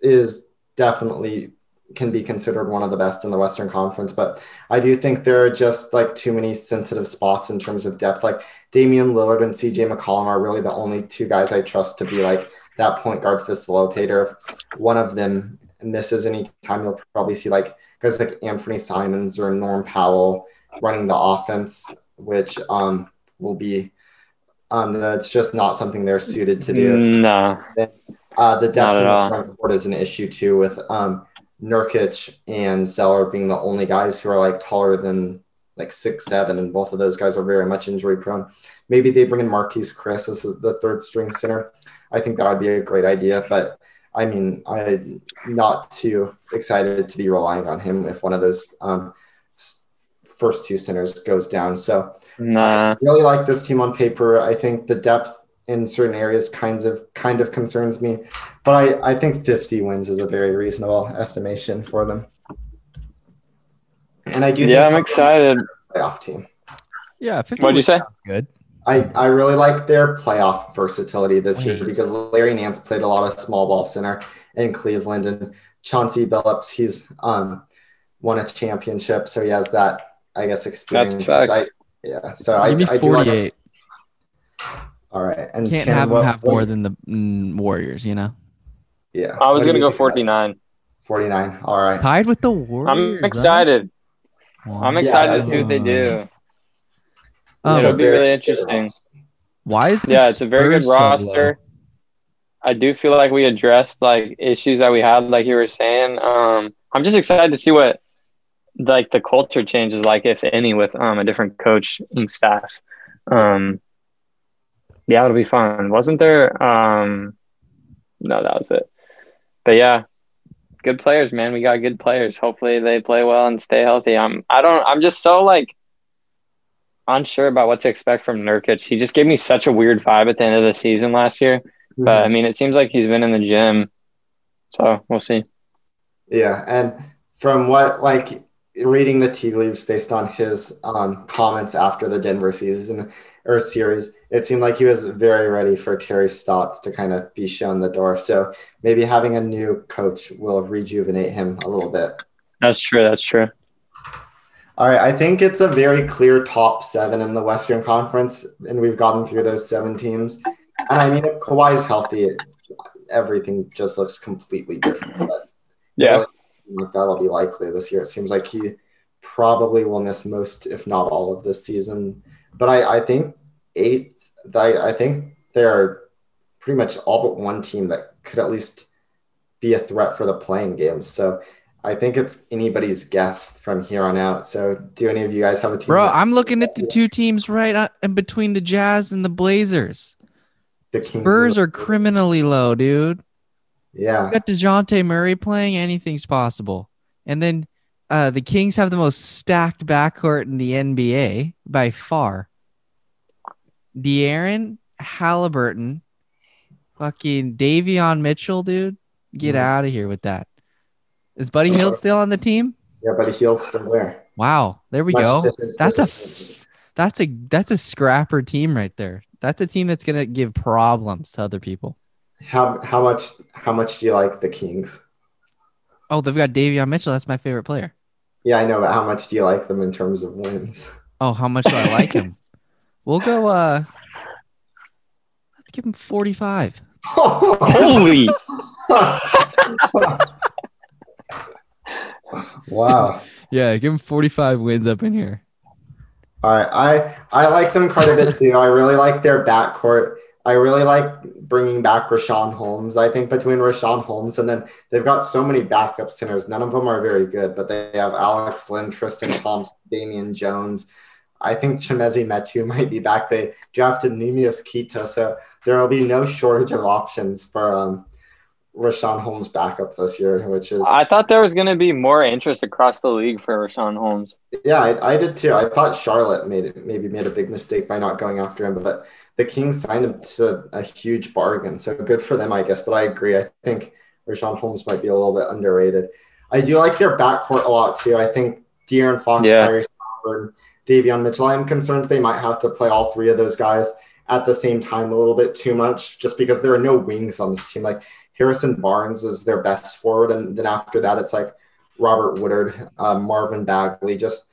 is definitely can be considered one of the best in the Western Conference. But I do think there are just like too many sensitive spots in terms of depth. Like Damian Lillard and CJ McCollum are really the only two guys I trust to be like that point guard facilitator. If one of them misses any time, you'll probably see like guys like Anthony Simons or Norm Powell running the offense, which um will be um that's just not something they're suited to do. No. Uh, the depth in the front court is an issue too, with um, Nurkic and Zeller being the only guys who are like taller than like six seven, and both of those guys are very much injury prone. Maybe they bring in Marquese Chriss as the third string center. I think that would be a great idea, but I mean, I'm not too excited to be relying on him if one of those um, first two centers goes down. So Nah. really like this team on paper. I think the depth in certain areas kinds of kind of concerns me, but I, I think 50 wins is a very reasonable estimation for them. And I do Yeah, I'm excited. playoff team. Yeah, 50 What'd you say? sounds good. I, I really like their playoff versatility this year because Larry Nance played a lot of small ball center in Cleveland and Chauncey Billups, he's um won a championship, so he has that I guess experience. facts. I, yeah, so I, Give me I do like 48. all right. And Can't Shannon, have them what- have what- more than the mm, Warriors, you know? Yeah. I was gonna go 49. 49. All right. Tied with the Warriors. I'm excited. huh? I'm Yeah, excited to see what they do. Um, It'll be really interesting. why is this Yeah, it's a very good Spurs so roster. I do feel like we addressed like issues that we had, like you were saying. Um, I'm just excited to see what like the culture changes, like if any, with um a different coaching staff. Um, yeah, it'll be fun. Wasn't there? Um, no, that was it. But yeah, good players, man. We got good players. Hopefully they play well and stay healthy. I'm. I don't. I'm just so like unsure about what to expect from Nurkic. He just gave me such a weird vibe at the end of the season last year. But I mean, it seems like he's been in the gym, so we'll see. Yeah, and from what like reading the tea leaves based on his um, comments after the Denver season or series, it seemed like he was very ready for Terry Stotts to kind of be shown the door. So maybe having a new coach will rejuvenate him a little bit. That's true. That's true. All right, I think it's a very clear top seven in the Western Conference, and we've gotten through those seven teams. And I mean, if Kawhi's healthy, it, everything just looks completely different. But Yeah. really that'll be likely this year. It seems like he probably will miss most, if not all, of this season. But I, I think eighth. I, I think there are pretty much all but one team that could at least be a threat for the playing games. So I think it's anybody's guess from here on out. So do any of you guys have a team? Bro, I'm looking at the two teams right uh, in between the Jazz and the Blazers. the Spurs are criminally low, dude. Yeah. You got DeJounte Murray playing, anything's possible. And then uh, the Kings have the most stacked backcourt in the NBA by far. De'Aaron, Haliburton, fucking Davion Mitchell, dude. Get Mhm. out of here with that. Is Buddy Hield still on the team? Yeah, Buddy Hield's still there. Wow, there we Much go. That's a that's a that's a scrapper team right there. That's a team that's gonna give problems to other people. how how much how much do you like the Kings? Oh, they've got Davion Mitchell. That's my favorite player. Yeah, I know, but how much do you like them in terms of wins? Oh, how much do I like him? We'll go. Uh, let's give him forty-five. Holy! wow. Yeah, give him forty-five wins up in here. All right, I I like them quite a bit too. I really like their backcourt. I really like bringing back Richaun Holmes. I think between Richaun Holmes and then they've got so many backup centers. None of them are very good, but they have Alex Len, Tristan Thompson, Damian Jones. I think Chimezie Metu might be back. They drafted Neemias Queta, so there will be no shortage of options for um, Richaun Holmes backup this year, which is I thought there was going to be more interest across the league for Richaun Holmes. Yeah, I, I did too. I thought Charlotte made it, maybe made a big mistake by not going after him, but the Kings signed him to a huge bargain. So good for them, I guess. But I agree. I think Richaun Holmes might be a little bit underrated. I do like their backcourt a lot too. I think De'Aaron Fox, Yeah. Strouber, Davion Mitchell. I'm concerned they might have to play all three of those guys at the same time a little bit too much, just because there are no wings on this team. Like Harrison Barnes is their best forward, and then after that, it's like Robert Woodard, uh, Marvin Bagley. Just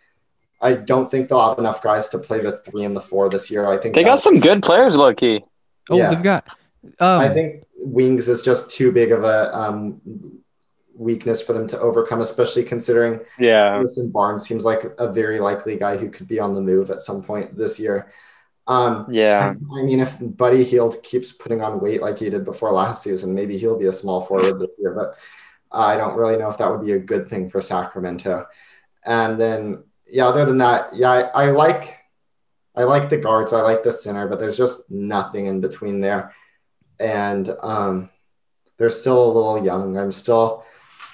I don't think they'll have enough guys to play the three and the four this year. I think They got some good players, low key. Oh, Yeah. they've got. Um, I think wings is just too big of a um, weakness for them to overcome, especially considering Yeah. Harrison Barnes seems like a very likely guy who could be on the move at some point this year. Um, Yeah. I mean, if Buddy Hield keeps putting on weight like he did before last season, maybe he'll be a small forward this year. But I don't really know if that would be a good thing for Sacramento. And then, yeah, other than that, yeah, I, I like, I like the guards, I like the center, but there's just nothing in between there. And um, they're still a little young. I'm still,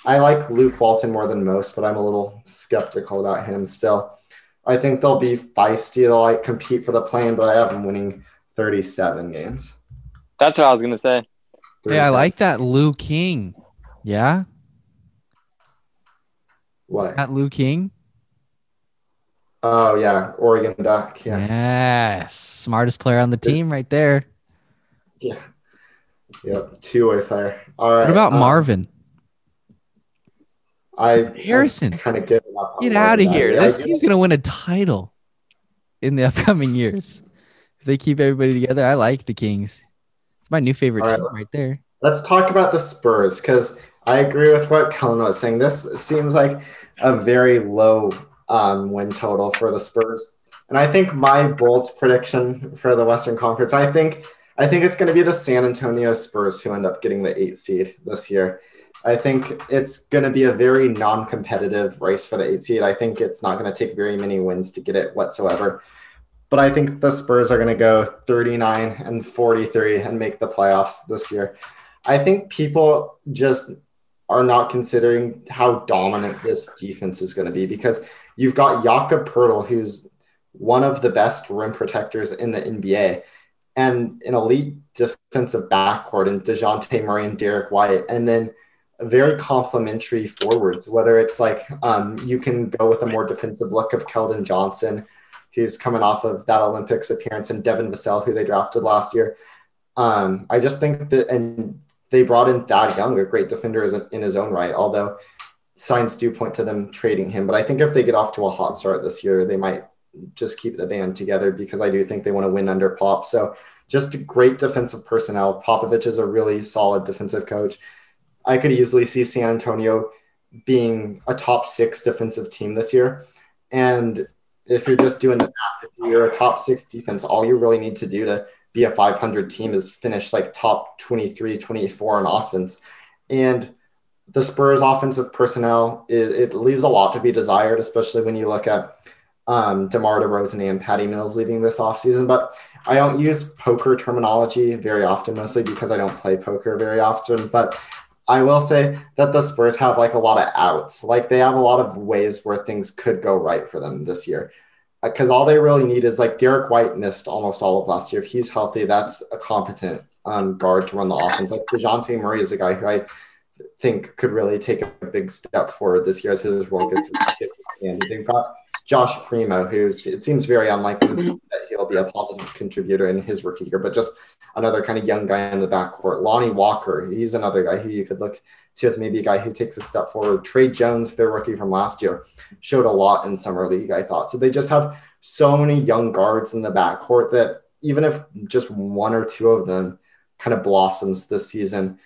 I like Luke Walton more than most, but I'm a little skeptical about him still. I think they'll be feisty. They'll like compete for the plane, but I have them winning 37 games. That's what I was going to say. hey, I like that Lou King. Yeah, what? that Lou King. Oh yeah, Oregon Duck. Yeah, Yes, smartest player on the team right there. yeah, yep. Two way player. All right. What about um, Marvin? I Harrison. kind of given up. on Get out of here. This team's gonna win a title in the upcoming years. If they keep everybody together, I like the Kings. It's my new favorite right, team right there. Let's talk about the Spurs because I agree with what Kellen was saying. This seems like a very low um, win total for the Spurs, and I think my bold prediction for the Western Conference, I think, I think it's going to be the San Antonio Spurs who end up getting the eight seed this year. I think it's going to be a very non-competitive race for the eight seed. I think it's not going to take very many wins to get it whatsoever. But I think the Spurs are going to go 39 and 43 and make the playoffs this year. I think people just are not considering how dominant this defense is going to be because you've got Jakob Poeltl, who's one of the best rim protectors in the NBA, and an elite defensive backcourt in DeJounte Murray and Derek White, and then very complementary forwards, whether it's like um, you can go with a more defensive look of Keldon Johnson, who's coming off of that Olympics appearance, and Devin Vassell, who they drafted last year. Um, I just think that, and they brought in Thad Young, a great defender in his own right, although signs do point to them trading him. But I think if they get off to a hot start this year, they might just keep the band together because I do think they want to win under Pop. So just great defensive personnel. Popovich is a really solid defensive coach. I could easily see San Antonio being a top six defensive team this year. And if you're just doing the math, if you're a top six defense, all you really need to do to be a 500 team is finish like top 23, 24 in offense. And the Spurs offensive personnel, it, it leaves a lot to be desired, especially when you look at um, DeMar DeRozan and Patty Mills leaving this offseason. But I don't use poker terminology very often, mostly because I don't play poker very often. But I will say that the Spurs have like a lot of outs. Like they have a lot of ways where things could go right for them this year. Because uh, all they really need is like Derrick White missed almost all of last year. If he's healthy, that's a competent um, guard to run the offense. Like DeJounte Murray is a guy who I think could really take a big step forward this year as his role gets Josh Primo, who's it seems very unlikely mm-hmm. that he'll be a positive contributor in his rookie year, but just another kind of young guy in the backcourt. Lonnie Walker, he's another guy who you could look to as maybe a guy who takes a step forward. Tre Jones, their rookie from last year, showed a lot in summer league, I thought. So they just have so many young guards in the backcourt that even if just one or two of them kind of blossoms this season,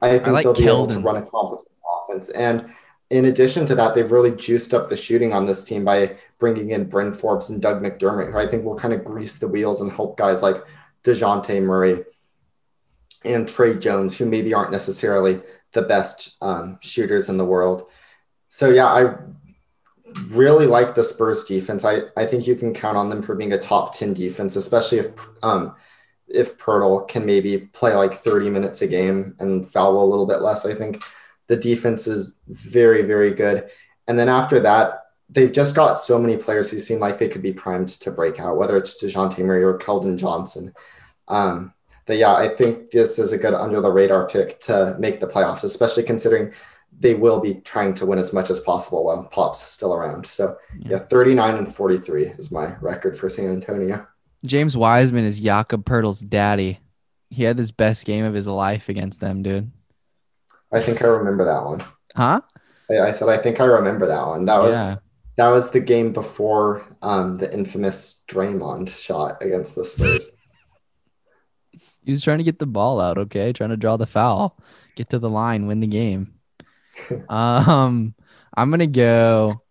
I think I like they'll be able to run a competent offense. And in addition to that, they've really juiced up the shooting on this team by bringing in Bryn Forbes and Doug McDermott, who I think will kind of grease the wheels and help guys like DeJounte Murray and Tre Jones, who maybe aren't necessarily the best um, shooters in the world. So, yeah, I really like the Spurs defense. I, I think you can count on them for being a top 10 defense, especially if um, if Poeltl can maybe play like 30 minutes a game and foul a little bit less, I think the defense is very, very good. And then after that, they've just got so many players who seem like they could be primed to break out, whether it's DeJounte Murray or Keldon Johnson. Um, but yeah, I think this is a good under the radar pick to make the playoffs, especially considering they will be trying to win as much as possible while Pop's still around. So yeah, 39 and 43 is my record for San Antonio. James Wiseman is Jakob Poeltl's daddy. He had his best game of his life against them, dude. I think I remember that one. Huh? I, I said I think I remember that one. That was yeah. that was the game before um, the infamous Draymond shot against the Spurs. he was trying to get the ball out, okay? Trying to draw the foul, get to the line, win the game. um, I'm gonna go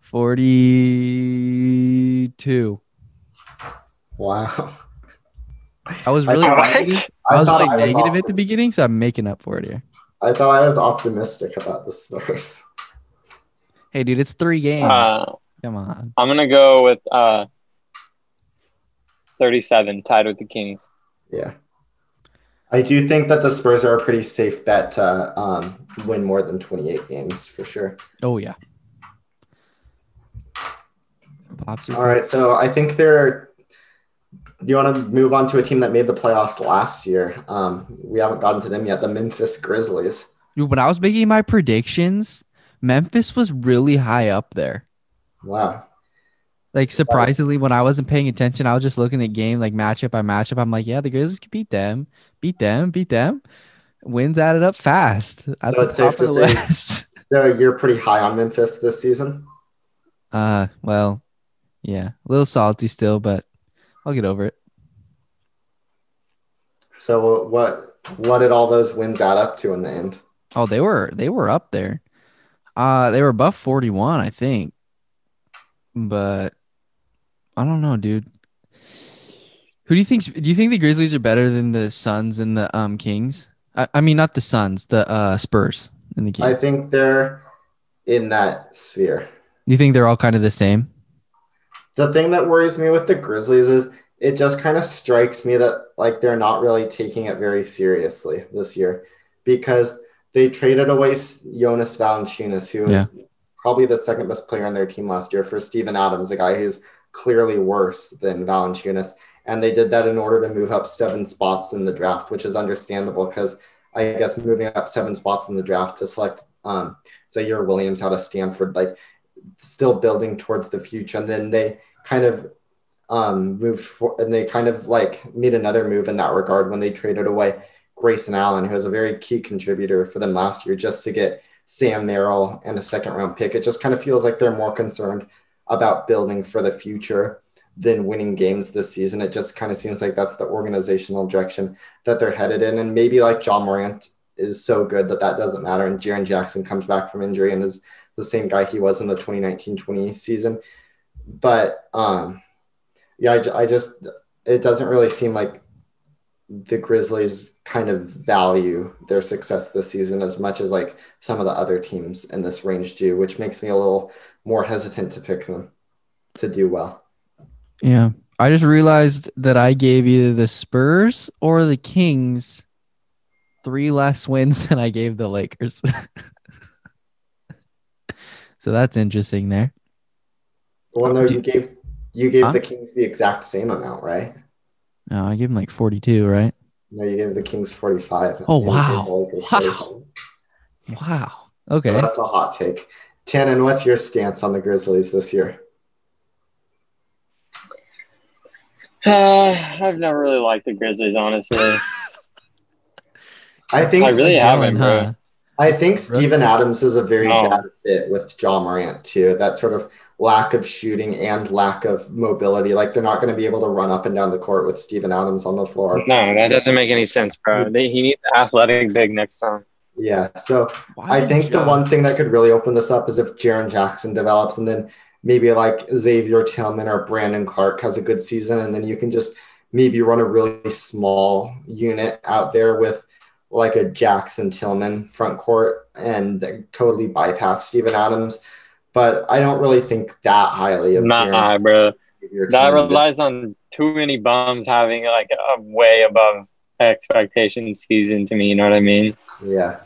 42. Wow. I was really. I, I was like I was negative at the beginning, so I'm making up for it here. I thought I was optimistic about the Spurs. Hey, dude, it's three games. Uh, Come on. I'm gonna go with uh, 37, tied with the Kings. Yeah. I do think that the Spurs are a pretty safe bet to um, win more than 28 games for sure. Oh yeah. All right, so I think they're do you want to move on to a team that made the playoffs last year? Um, we haven't gotten to them yet. The Memphis Grizzlies. When I was making my predictions, Memphis was really high up there. Wow. Like surprisingly, when I wasn't paying attention, I was just looking at game like matchup by matchup. I'm like, yeah, the Grizzlies could beat them, beat them, beat them. Wins added up fast. At so it's safe to say so you're pretty high on Memphis this season. Uh, well, yeah, a little salty still, but I'll get over it. So what what did all those wins add up to in the end? Oh, they were they were up there. Uh they were above 41, I think. But I don't know, dude. Who do you think do you think the Grizzlies are better than the Suns and the um Kings? I, I mean not the Suns, the uh Spurs and the Kings. I think they're in that sphere. You think they're all kind of the same? The thing that worries me with the Grizzlies is it just kind of strikes me that like they're not really taking it very seriously this year because they traded away Jonas Valanciunas, who was yeah. probably the second best player on their team last year, for Steven Adams, a guy who's clearly worse than Valanciunas. And they did that in order to move up seven spots in the draft, which is understandable because I guess moving up seven spots in the draft to select um, Ziaire Williams out of Stanford, like still building towards the future. And then they kind of um, moved for, and they kind of like made another move in that regard when they traded away Grayson Allen, who was a very key contributor for them last year, just to get Sam Merrill and a second round pick. It just kind of feels like they're more concerned about building for the future than winning games this season. It just kind of seems like that's the organizational direction that they're headed in. And maybe like Ja Morant is so good that that doesn't matter. And Jaren Jackson comes back from injury and is the same guy he was in the 2019-20 season. But um, yeah, I, I just it doesn't really seem like the Grizzlies kind of value their success this season as much as like some of the other teams in this range do, which makes me a little more hesitant to pick them to do well. Yeah. I just realized that I gave either the Spurs or the Kings three less wins than I gave the Lakers. so that's interesting there. Well, no, Do- you gave you gave Huh? the Kings the exact same amount, right? No, I gave him like 42, right? No, you gave the Kings 45. Oh, and you gave wow. the Lakers Wow. 45. Wow. So Okay. that's a hot take. Tannen, what's your stance on the Grizzlies this year? Uh, I've never really liked the Grizzlies, honestly. I think I really Going, haven't, bro. huh? I think Steven Adams is a very No. bad fit with Ja Morant too. That sort of lack of shooting and lack of mobility. Like they're not going to be able to run up and down the court with Steven Adams on the floor. No, that doesn't make any sense, bro. They, he needs athletic big next time. Yeah. So Why I did think the one thing that could really open this up is if Jaren Jackson develops and then maybe like Xavier Tillman or Brandon Clarke has a good season. And then you can just maybe run a really small unit out there with like a Jackson Tillman front court and totally bypass Steven Adams. But I don't really think that highly of Jaren Nah, bro. Xavier That relies on too many bums having like a way above expectation season to me. You know what I mean? Yeah.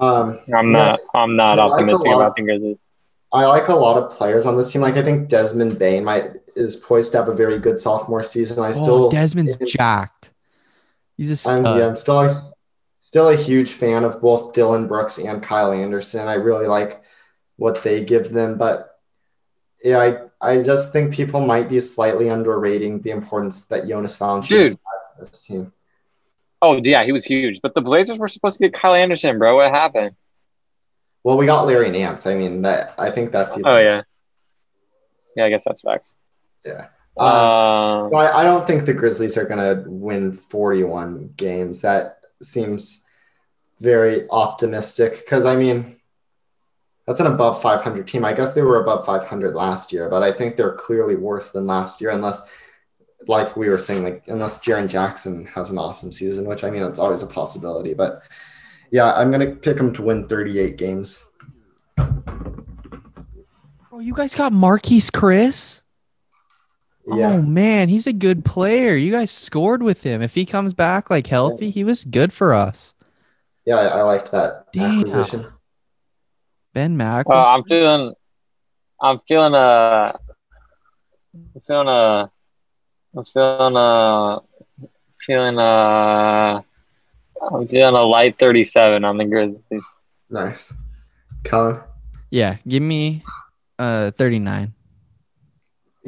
Um, I'm not. I'm not I like a optimistic lot. about the Grizzlies. I like a lot of players on this team. Like I think Desmond Bane might is poised to have a very good sophomore season. I still oh, Desmond's jacked. He's a I'm, stud. yeah, I'm still a, still a huge fan of both Dillon Brooks and Kyle Anderson. I really like what they give them, but yeah, I I just think people might be slightly underrating the importance that Jonas Valanciunas Dude. adds to this team. Oh yeah, he was huge. But the Blazers were supposed to get Kyle Anderson, bro. What happened? Well, we got Larry Nance. I mean, that I think that's oh, even, Oh yeah. Yeah, I guess that's facts. yeah. Um, Um, So I, I don't think the Grizzlies are going to win 41 games. That seems very optimistic because, I mean, that's an above 500 team. I guess they were above 500 last year, but I think they're clearly worse than last year unless, like we were saying, like unless Jaren Jackson has an awesome season, which I mean, it's always a possibility. But yeah, I'm going to pick them to win 38 games. Oh, you guys got Marquese Chriss? Yeah. Oh man, he's a good player. You guys scored with him. If he comes back like healthy, he was good for us. Yeah, I, I liked that Damn. acquisition. Ben Mack. uh, I'm feeling. I'm feeling uh I'm feeling uh I'm feeling uh feeling uh I'm feeling a light 37 on the Grizzlies. Nice. Colin, yeah, give me uh 39.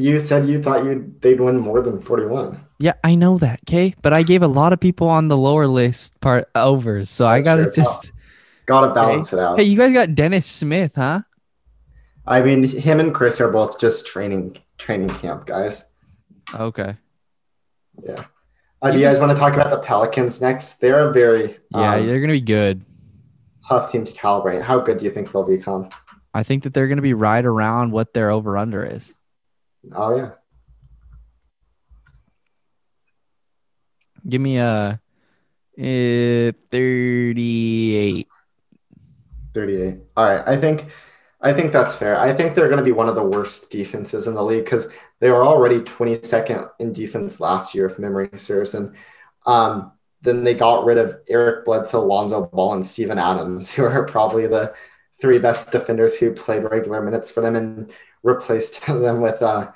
You said you thought you they'd win more than 41. Yeah, I know that, okay? But I gave a lot of people on the lower list part overs, so I gotta just. Gotta balance it out. Hey, you guys got Dennis Smith, huh? I mean, him and Chriss are both just training training camp guys. Okay. Yeah. Uh, do you guys want to talk about the Pelicans next? They're a very Yeah, um, they're gonna be good. tough team to calibrate. How good do you think they'll become? I think that they're gonna be right around what their over under is. Oh yeah. Give me a uh, 38. 38. All right. I think I think that's fair. I think they're going to be one of the worst defenses in the league because they were already 22nd in defense last year, if memory serves. And um, then they got rid of Eric Bledsoe, Lonzo Ball, and Steven Adams, who are probably the three best defenders who played regular minutes for them, and replaced them with uh,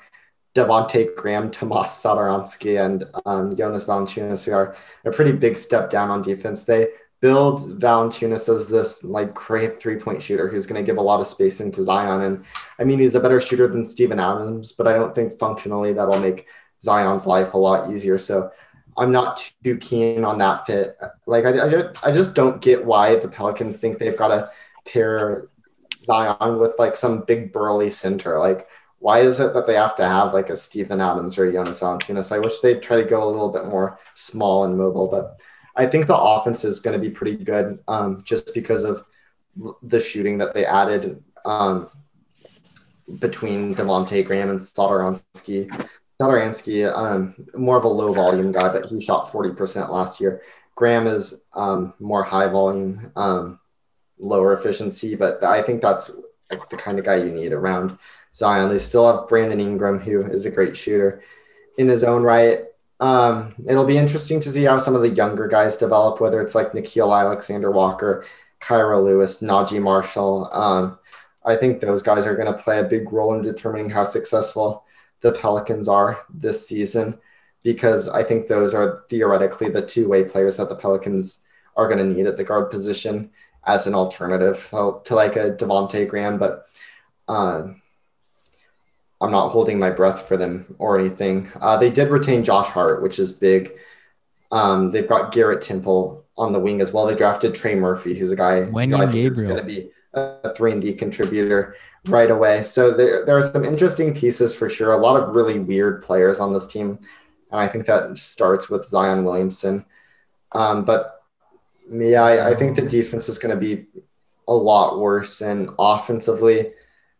Devonte Graham, Tomas Satoransky, and um, Jonas Valanciunas, who are a pretty big step down on defense. They build Valanciunas as this like great three point shooter who's going to give a lot of spacing to Zion. And I mean, he's a better shooter than Steven Adams, but I don't think functionally that'll make Zion's life a lot easier. So I'm not too keen on that fit. Like, I, I, just, I just don't get why the Pelicans think they've got to pair Zion with like some big burly center. Like, why is it that they have to have like a Steven Adams or a Jonas Valanciunas? I wish they'd try to go a little bit more small and mobile, but I think the offense is going to be pretty good um, just because of the shooting that they added um, between Devonte Graham and Satoransky. Satoransky, um, more of a low volume guy, but he shot 40% last year. Graham is um, more high volume, um, lower efficiency, but I think that's the kind of guy you need around Zion. They still have Brandon Ingram, who is a great shooter in his own right. Um, it'll be interesting to see how some of the younger guys develop, whether it's like Nickeil Alexander Walker, Kira Lewis, Naji Marshall. Um, I think those guys are going to play a big role in determining how successful the Pelicans are this season, because I think those are theoretically the two way players that the Pelicans are going to need at the guard position as an alternative to, to like a Devonte Graham. But uh, I'm not holding my breath for them or anything. Uh, they did retain Josh Hart, which is big. Um, they've got Garrett Temple on the wing as well. They drafted Trey Murphy, who's a guy who I think is going to be a three and D contributor right away. So there, there are some interesting pieces for sure. A lot of really weird players on this team, and I think that starts with Zion Williamson. Um, but yeah, I, I think the defense is going to be a lot worse, and offensively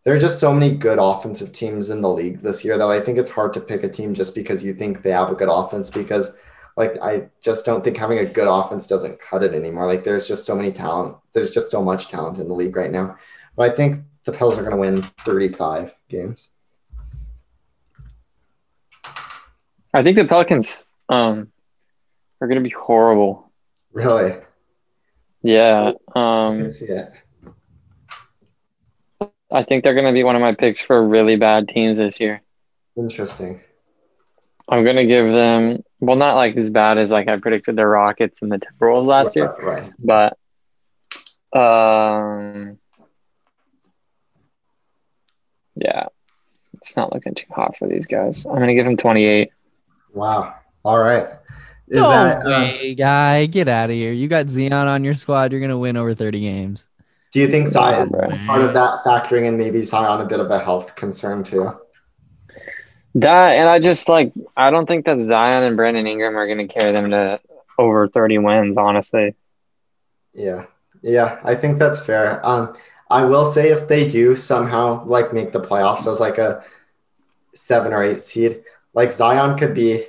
there are just so many good offensive teams in the league this year that I think it's hard to pick a team just because you think they have a good offense because like I just don't think having a good offense doesn't cut it anymore. Like there's just so many talent. There's just so much talent in the league right now. But I think the Pels are going to win 35 games. I think the Pelicans um, are going to be horrible. Really? Yeah. Um, I see it. I think they're going to be one of my picks for really bad teams this year. Interesting. I'm going to give them, well, not like as bad as like I predicted the Rockets and the Timberwolves last right, year, Right. but um, yeah, it's not looking too hot for these guys. I'm going to give them 28. Wow. All right. Is no that uh, guy. Get out of here. You got Zion on your squad. You're gonna win over 30 games. do you think Zion is bro. part of that factoring in maybe Zion a bit of a health concern too? That, and I just like, I don't think that Zion and Brandon Ingram are going to carry them to over 30 wins, honestly. Yeah. Yeah, I think that's fair. Um, I will say if they do somehow like make the playoffs as like a seven or eight seed, like Zion could be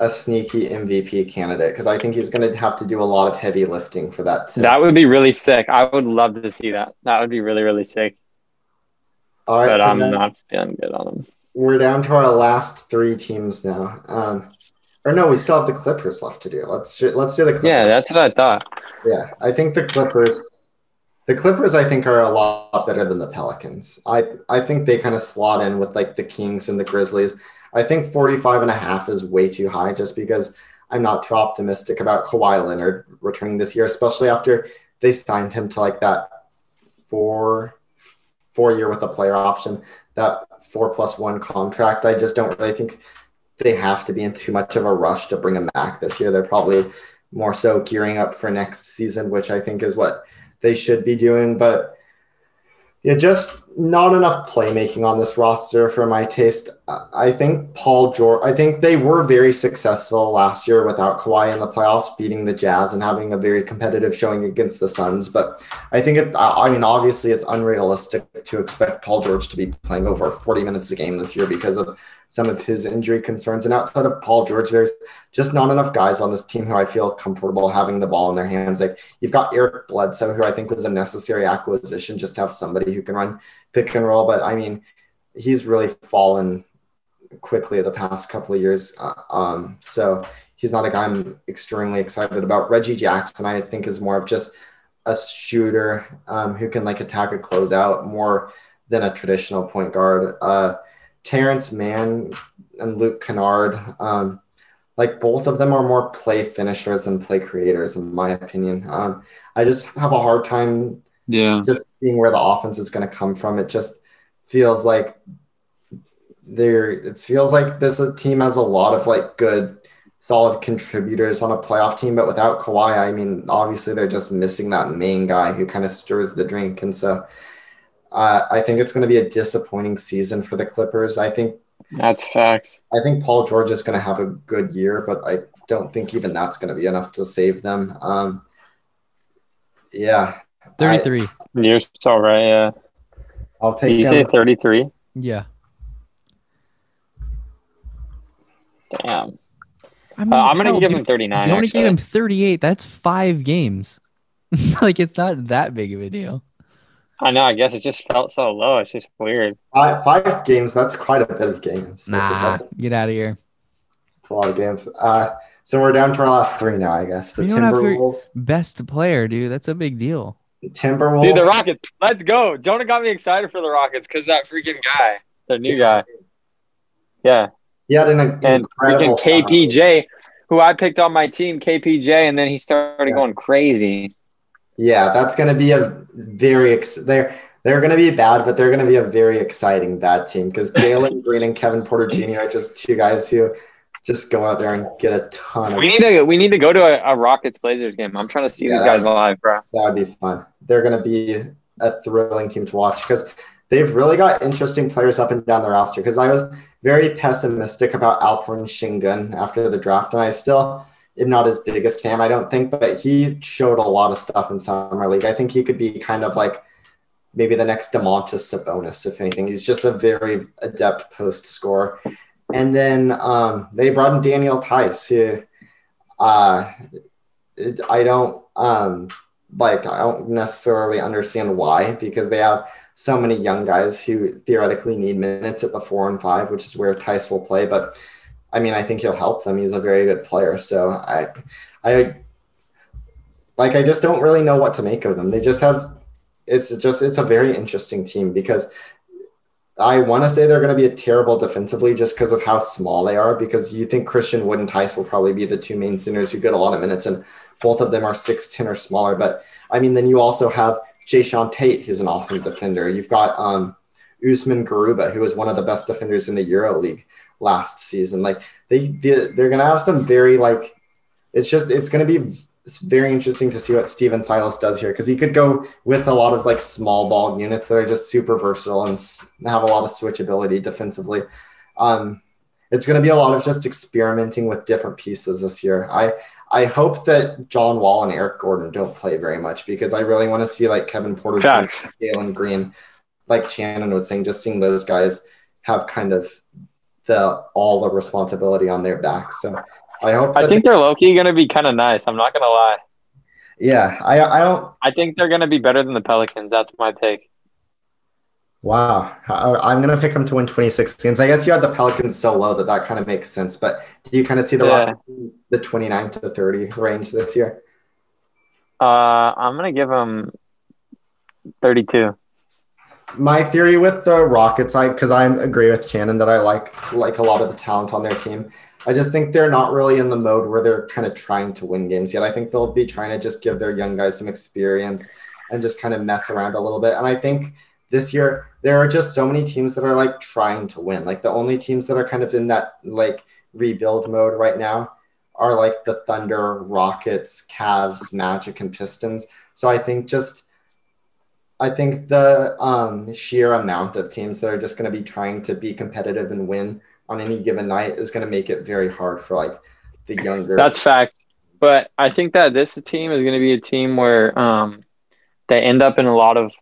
a sneaky MVP candidate because I think he's going to have to do a lot of heavy lifting for that. To, That would be really sick. I would love to see that. That would be really, really sick. all right, But so I'm not feeling good on them. we're down to our last three teams now. Um, or no, we still have the Clippers left to do. Let's ju- let's do the Clippers. Yeah, that's what I thought. Yeah, I think the Clippers, the Clippers, I think are a lot better than the Pelicans. I I think they kind of slot in with like the Kings and the Grizzlies. I think 45 and a half is way too high just because I'm not too optimistic about Kawhi Leonard returning this year, especially after they signed him to like that four four year with a player option, that four plus one contract. I just don't really think they have to be in too much of a rush to bring him back this year. They're probably more so gearing up for next season, which I think is what they should be doing. But yeah, just not enough playmaking on this roster for my taste. I- think Paul George, I think they were very successful last year without Kawhi in the playoffs, beating the Jazz and having a very competitive showing against the Suns. But I think it, I I mean, obviously it's unrealistic to expect Paul George to be playing over 40 minutes a game this year because of some of his injury concerns. And outside of Paul George, there's just not enough guys on this team who I feel comfortable having the ball in their hands. Like you've got Eric Bledsoe, who I think was a necessary acquisition just to have somebody who can run pick and roll. But I mean, he's really fallen quickly the past couple of years. Uh, um, so he's not a guy I'm extremely excited about. Reggie Jackson, I think, is more of just a shooter um, who can like attack a closeout more than a traditional point guard. Uh, Terance Mann and Luke Kennard, um, like both of them are more play finishers than play creators, in my opinion. Um, I just have a hard time Yeah. just seeing where the offense is going to come from. It just feels like there. It feels like this team has a lot of like good, solid contributors on a playoff team, but without Kawhi, I mean, obviously they're just missing that main guy who kind of stirs the drink, and so. Uh, I think it's going to be a disappointing season for the Clippers. I think That's facts. I think Paul George is going to have a good year, but I don't think even that's going to be enough to save them. Um, yeah, 33. You're so right. Yeah. I'll Did take you say 33? Yeah. Damn. I mean, Uh, I'm gonna hell, give dude, him 39. You only actually. gave him 38. That's five games. like it's not that big of a deal. I know. I guess it just felt so low. It's just weird. Five, five games. That's quite a bit of games. That's a, Nah, that's, get out of here. It's a lot of games. Uh, so we're down to our last three now, I guess. The You don't have to- Timberwolves. Best player, dude. That's a big deal. The Timberwolves. Dude, the Rockets. Let's go. Jonah got me excited for the Rockets because that freaking guy, the new guy. Yeah. He had an And incredible freaking summer. KPJ, who I picked on my team, KPJ, and then he started Yeah. going crazy. Yeah, that's going to be a very ex- they're they're going to be bad, but they're going to be a very exciting bad team because Jalen Green and Kevin Porter Jr. are just two guys who just go out there and get a ton of. We need to we need to go to a, a Rockets Blazers game. I'm trying to see Yeah, these guys live, bro. That would be fun. They're going to be a thrilling team to watch because they've really got interesting players up and down the roster. Because I was very pessimistic about Alperen Sengun after the draft, and I still not his biggest fan, I don't think, but he showed a lot of stuff in summer league. I think he could be kind of like maybe the next Domantas Sabonis, if anything. He's just a very adept post scorer. And then um, they brought in Daniel Theis, who uh, I don't um, like. I don't necessarily understand why because they have so many young guys who theoretically need minutes at the four and five, which is where Theis will play. But I mean, I think he'll help them. He's a very good player. So I, I like. I just don't really know what to make of them. They just have. It's just it's a very interesting team because I want to say they're going to be a terrible defensively just because of how small they are. Because you think Christian Wood and Theis will probably be the two main centers who get a lot of minutes, and both of them are six ten or smaller. But I mean, then you also have Jae'Sean Tate, who's an awesome defender. You've got um, Usman Garuba, who was one of the best defenders in the Euro League last season. Like they, they they're going to have some very like. It's just it's going to be it's very interesting to see what Stephen Silas does here because he could go with a lot of like small ball units that are just super versatile and have a lot of switchability defensively. Um, it's going to be a lot of just experimenting with different pieces this year. I I hope that John Wall and Eric Gordon don't play very much because I really want to see like Kevin Porter. Jalen Green, like Shannon was saying, just seeing those guys have kind of the all the responsibility on their backs. So I hope. I think they're low key gonna be kind of nice. I'm not gonna lie. yeah, I I don't I think they're gonna be better than the Pelicans. That's my take. Wow, I'm gonna pick them to win 26 games. I guess you had the Pelicans so low that that kind of makes sense. But do you kind of see the Yeah. The 29 to 30 range this year? Uh, I'm gonna give them 32. My theory with the Rockets, I because I agree with Shannon that I like like a lot of the talent on their team. I just think they're not really in the mode where they're kind of trying to win games yet. I think they'll be trying to just give their young guys some experience and just kind of mess around a little bit. And I think this year there are just so many teams that are like trying to win. Like the only teams that are kind of in that like rebuild mode right now are like the Thunder, Rockets, Cavs, Magic, and Pistons. So I think just I think the um, sheer amount of teams that are just going to be trying to be competitive and win on any given night is going to make it very hard for like the younger. That's facts. But I think that this team is gonna be a team where um they end up in a lot of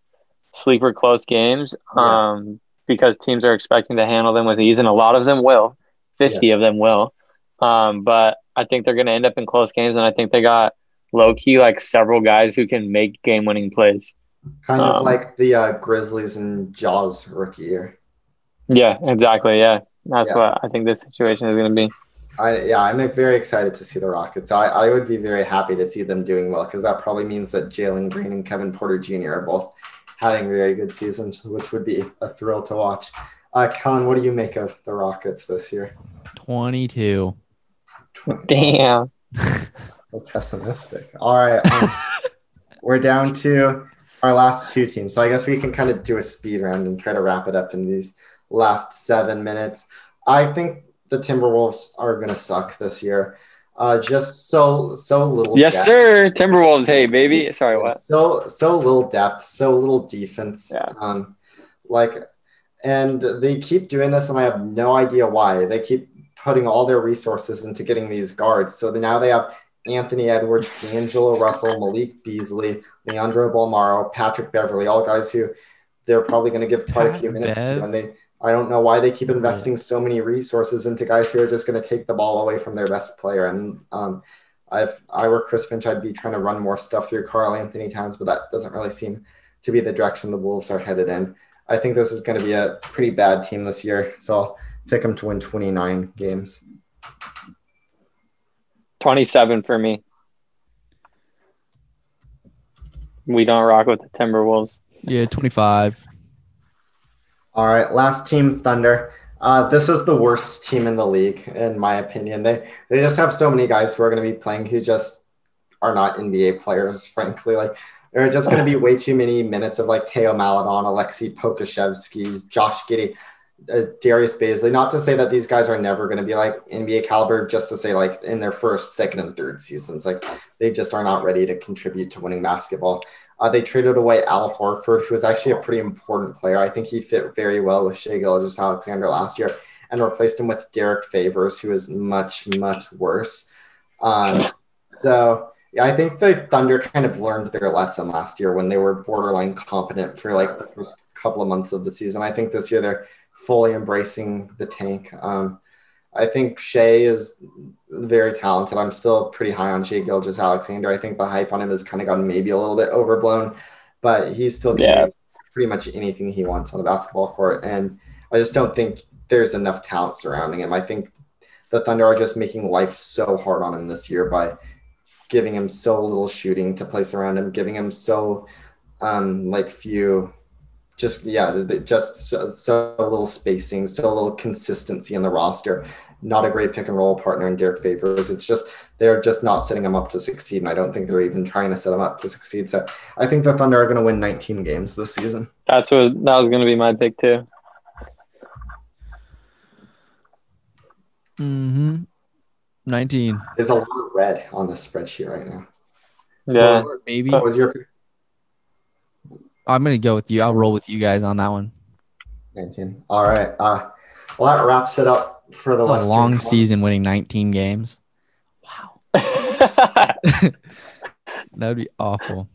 sleeper close games Yeah. um because teams are expecting to handle them with ease, and a lot of them will. 50 of them will. Um, but I think they're gonna end up in close games, and I think they got low key like several guys who can make game winning plays. Kind of um, like the uh, Grizzlies and Ja's rookie year. Yeah, exactly. Yeah. That's Yeah. what I think this situation is going to be. I yeah, I'm very excited to see the Rockets. I, I would be very happy to see them doing well because that probably means that Jalen Green and Kevin Porter Jr. are both having very good seasons, which would be a thrill to watch. Uh, Kellen, what do you make of the Rockets this year? 22. Damn. So pessimistic. All right. um, we're down to our last two teams. So I guess we can kind of do a speed round and try to wrap it up in these last seven minutes. I think the Timberwolves are going to suck this year. Uh, just so so little. Yes, depth. sir. Timberwolves. Hey, baby. Sorry, what? So so little depth, so little defense. Yeah. Um, like, and they keep doing this, and I have no idea why. They keep putting all their resources into getting these guards. So now they have Anthony Edwards, D'Angelo Russell, Malik Beasley, Leandro Bolmaro, Patrick Beverley, all guys who they're probably going to give quite a few minutes to. And they, I don't know why they keep investing so many resources into guys who are just going to take the ball away from their best player. And um, if I were Chris Finch, I'd be trying to run more stuff through Karl-Anthony Towns, but that doesn't really seem to be the direction the Wolves are headed in. I think this is going to be a pretty bad team this year. So I'll pick them to win 29 games. 27 for me. We don't rock with the Timberwolves. Yeah, 25. All right, last team, Thunder. Uh, this is the worst team in the league, in my opinion. They they just have so many guys who are going to be playing who just are not NBA players. Frankly, like there are just going to be way too many minutes of like Théo Maledon, Alexei Pokusevski, Josh Giddey, uh, Darius Bazley. Not to say that these guys are never going to be like NBA caliber, just to say like in their first, second, and third seasons, like they just are not ready to contribute to winning basketball. Uh, they traded away Al Horford, who was actually a pretty important player. I think he fit very well with Shai Gilgeous-Alexander last year, and replaced him with Derrick Favors, who is much, much worse. Um, so yeah, I think the Thunder kind of learned their lesson last year when they were borderline competent for like the first couple of months of the season. I think this year they're fully embracing the tank. Um, I think Shai is very talented. I'm still pretty high on Shai Gilgeous-Alexander. I think the hype on him has kind of gotten maybe a little bit overblown, but he's still yeah. pretty much anything he wants on the basketball court. And I just don't think there's enough talent surrounding him. I think the Thunder are just making life so hard on him this year by giving him so little shooting to place around him, giving him so um, like few just yeah, just so, so, little spacing, so little consistency in the roster not a great pick and roll partner in Derrick Favors. It's just they're just not setting him up to succeed, and I don't think they're even trying to set him up to succeed. So I think the Thunder are going to win 19 games this season. That's what that was going to be my pick too. Hmm. 19. There's a lot of red on the spreadsheet right now. Yeah. Maybe. What was your pick? I'm gonna go with you. I'll roll with you guys on that one. 19. All right. Uh, well, that wraps it up for the a long season, winning 19 games. Wow, that would be awful.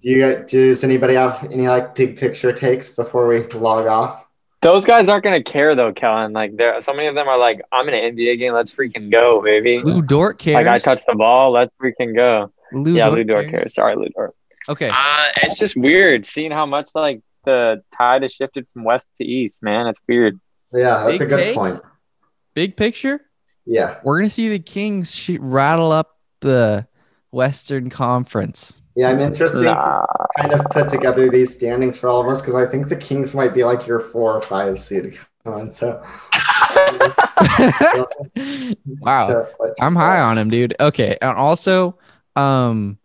Do you guys, does anybody have any like big picture takes before we log off? Those guys aren't gonna care though, Kellen. Like there, so many of them are like, "I'm in an NBA game. Let's freaking go, baby." Lu Dort cares. Like I touched the ball. Let's freaking go. Lu yeah, Dort Lu Dort cares. cares. Sorry, Lu Dort. Okay. Uh, it's just weird seeing how much like the tide has shifted from west to east. Man, it's weird. Yeah, that's Big a good take? point big picture, yeah, we're gonna see the Kings sh- rattle up the Western Conference. Yeah, I'm interested nah. to kind of put together these standings for all of us because I think the Kings might be like your four or five seed. On, so. wow, I'm high on him, dude. Okay, and also, um,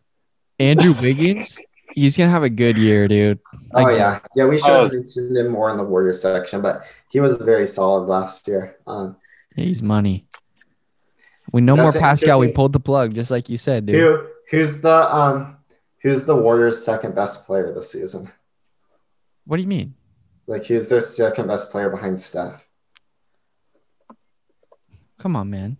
Andrew Wiggins, he's gonna have a good year, dude. Like, oh yeah, yeah. We should have oh. mentioned him more in the Warrior section, but he was very solid last year. Um, He's money. We no more Paschall. We pulled the plug, just like you said, dude. Who, who's the um, who's the Warriors' second best player this season? What do you mean? Like, who's their second best player behind Steph? Come on, man.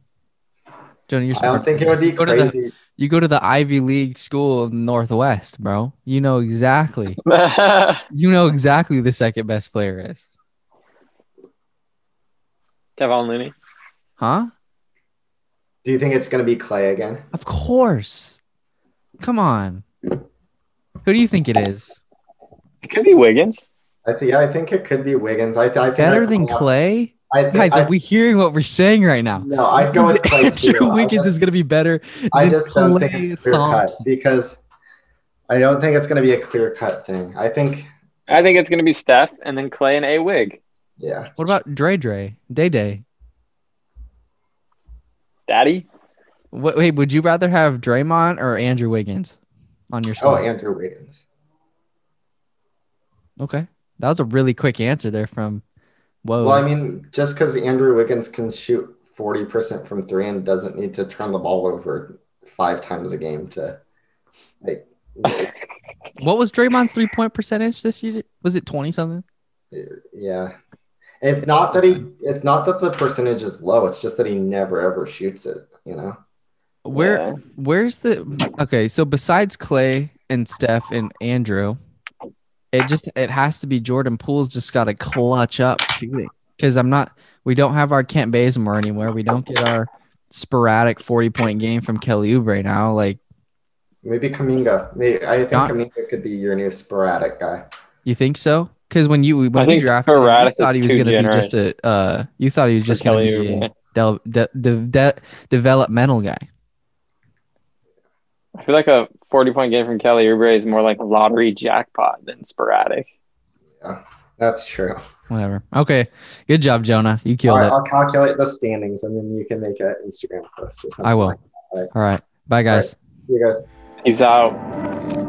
Johnny, you're I don't think it would be you crazy. The, you go to the Ivy League school in Northwest, bro. You know exactly. you know exactly the second best player is. Kevon Looney. Huh? Do you think it's going to be Klay again? Of course. Come on. Who do you think it is? It could be Wiggins. I think I think it could be Wiggins. I, th- I think better than Klay. I, Guys, I, are we hearing what we're saying right now? No, I'd go with Klay. Andrew Wiggins just, is going to be better. I just don't think it's clear cut because I don't think it's going to be a clear cut thing. I think. I think it's going to be Steph and then Klay and a Wig. Yeah. What about Dre Dre Day Day? Daddy. What, wait, would you rather have Draymond or Andrew Wiggins on your squad? Oh, Andrew Wiggins. Okay, that was a really quick answer there from. Whoa. Well, I mean, just because Andrew Wiggins can shoot forty percent from three and doesn't need to turn the ball over five times a game to, like. what was Draymond's three point percentage this year? Was it twenty something? Uh, yeah, it's not that he. It's not that the percentage is low. It's just that he never ever shoots it. You know. Where Yeah. where's the okay? So besides Klay and Steph and Andrew, it just it has to be Jordan Poole's just got to clutch up shooting because I'm not. We don't have our Kent Bazemore anywhere. We don't get our sporadic 40 point game from Kelly Oubre now. Like Maybe Kuminga. Maybe, I think Not- Kuminga could be your new sporadic guy. you think so? Because when you when I we drafted him, you thought he was going to be just a uh, you thought he was just going to be a Oubre. del- de- de- de- developmental guy. I feel like a 40 point game from Kelly Oubre is more like a lottery jackpot than sporadic. Yeah, that's true. Whatever. Okay. Good job, Jonah. You killed right, it. I'll calculate the standings and then you can make an Instagram post or something. I will. like that. All right. Bye, guys. You guys. He's out.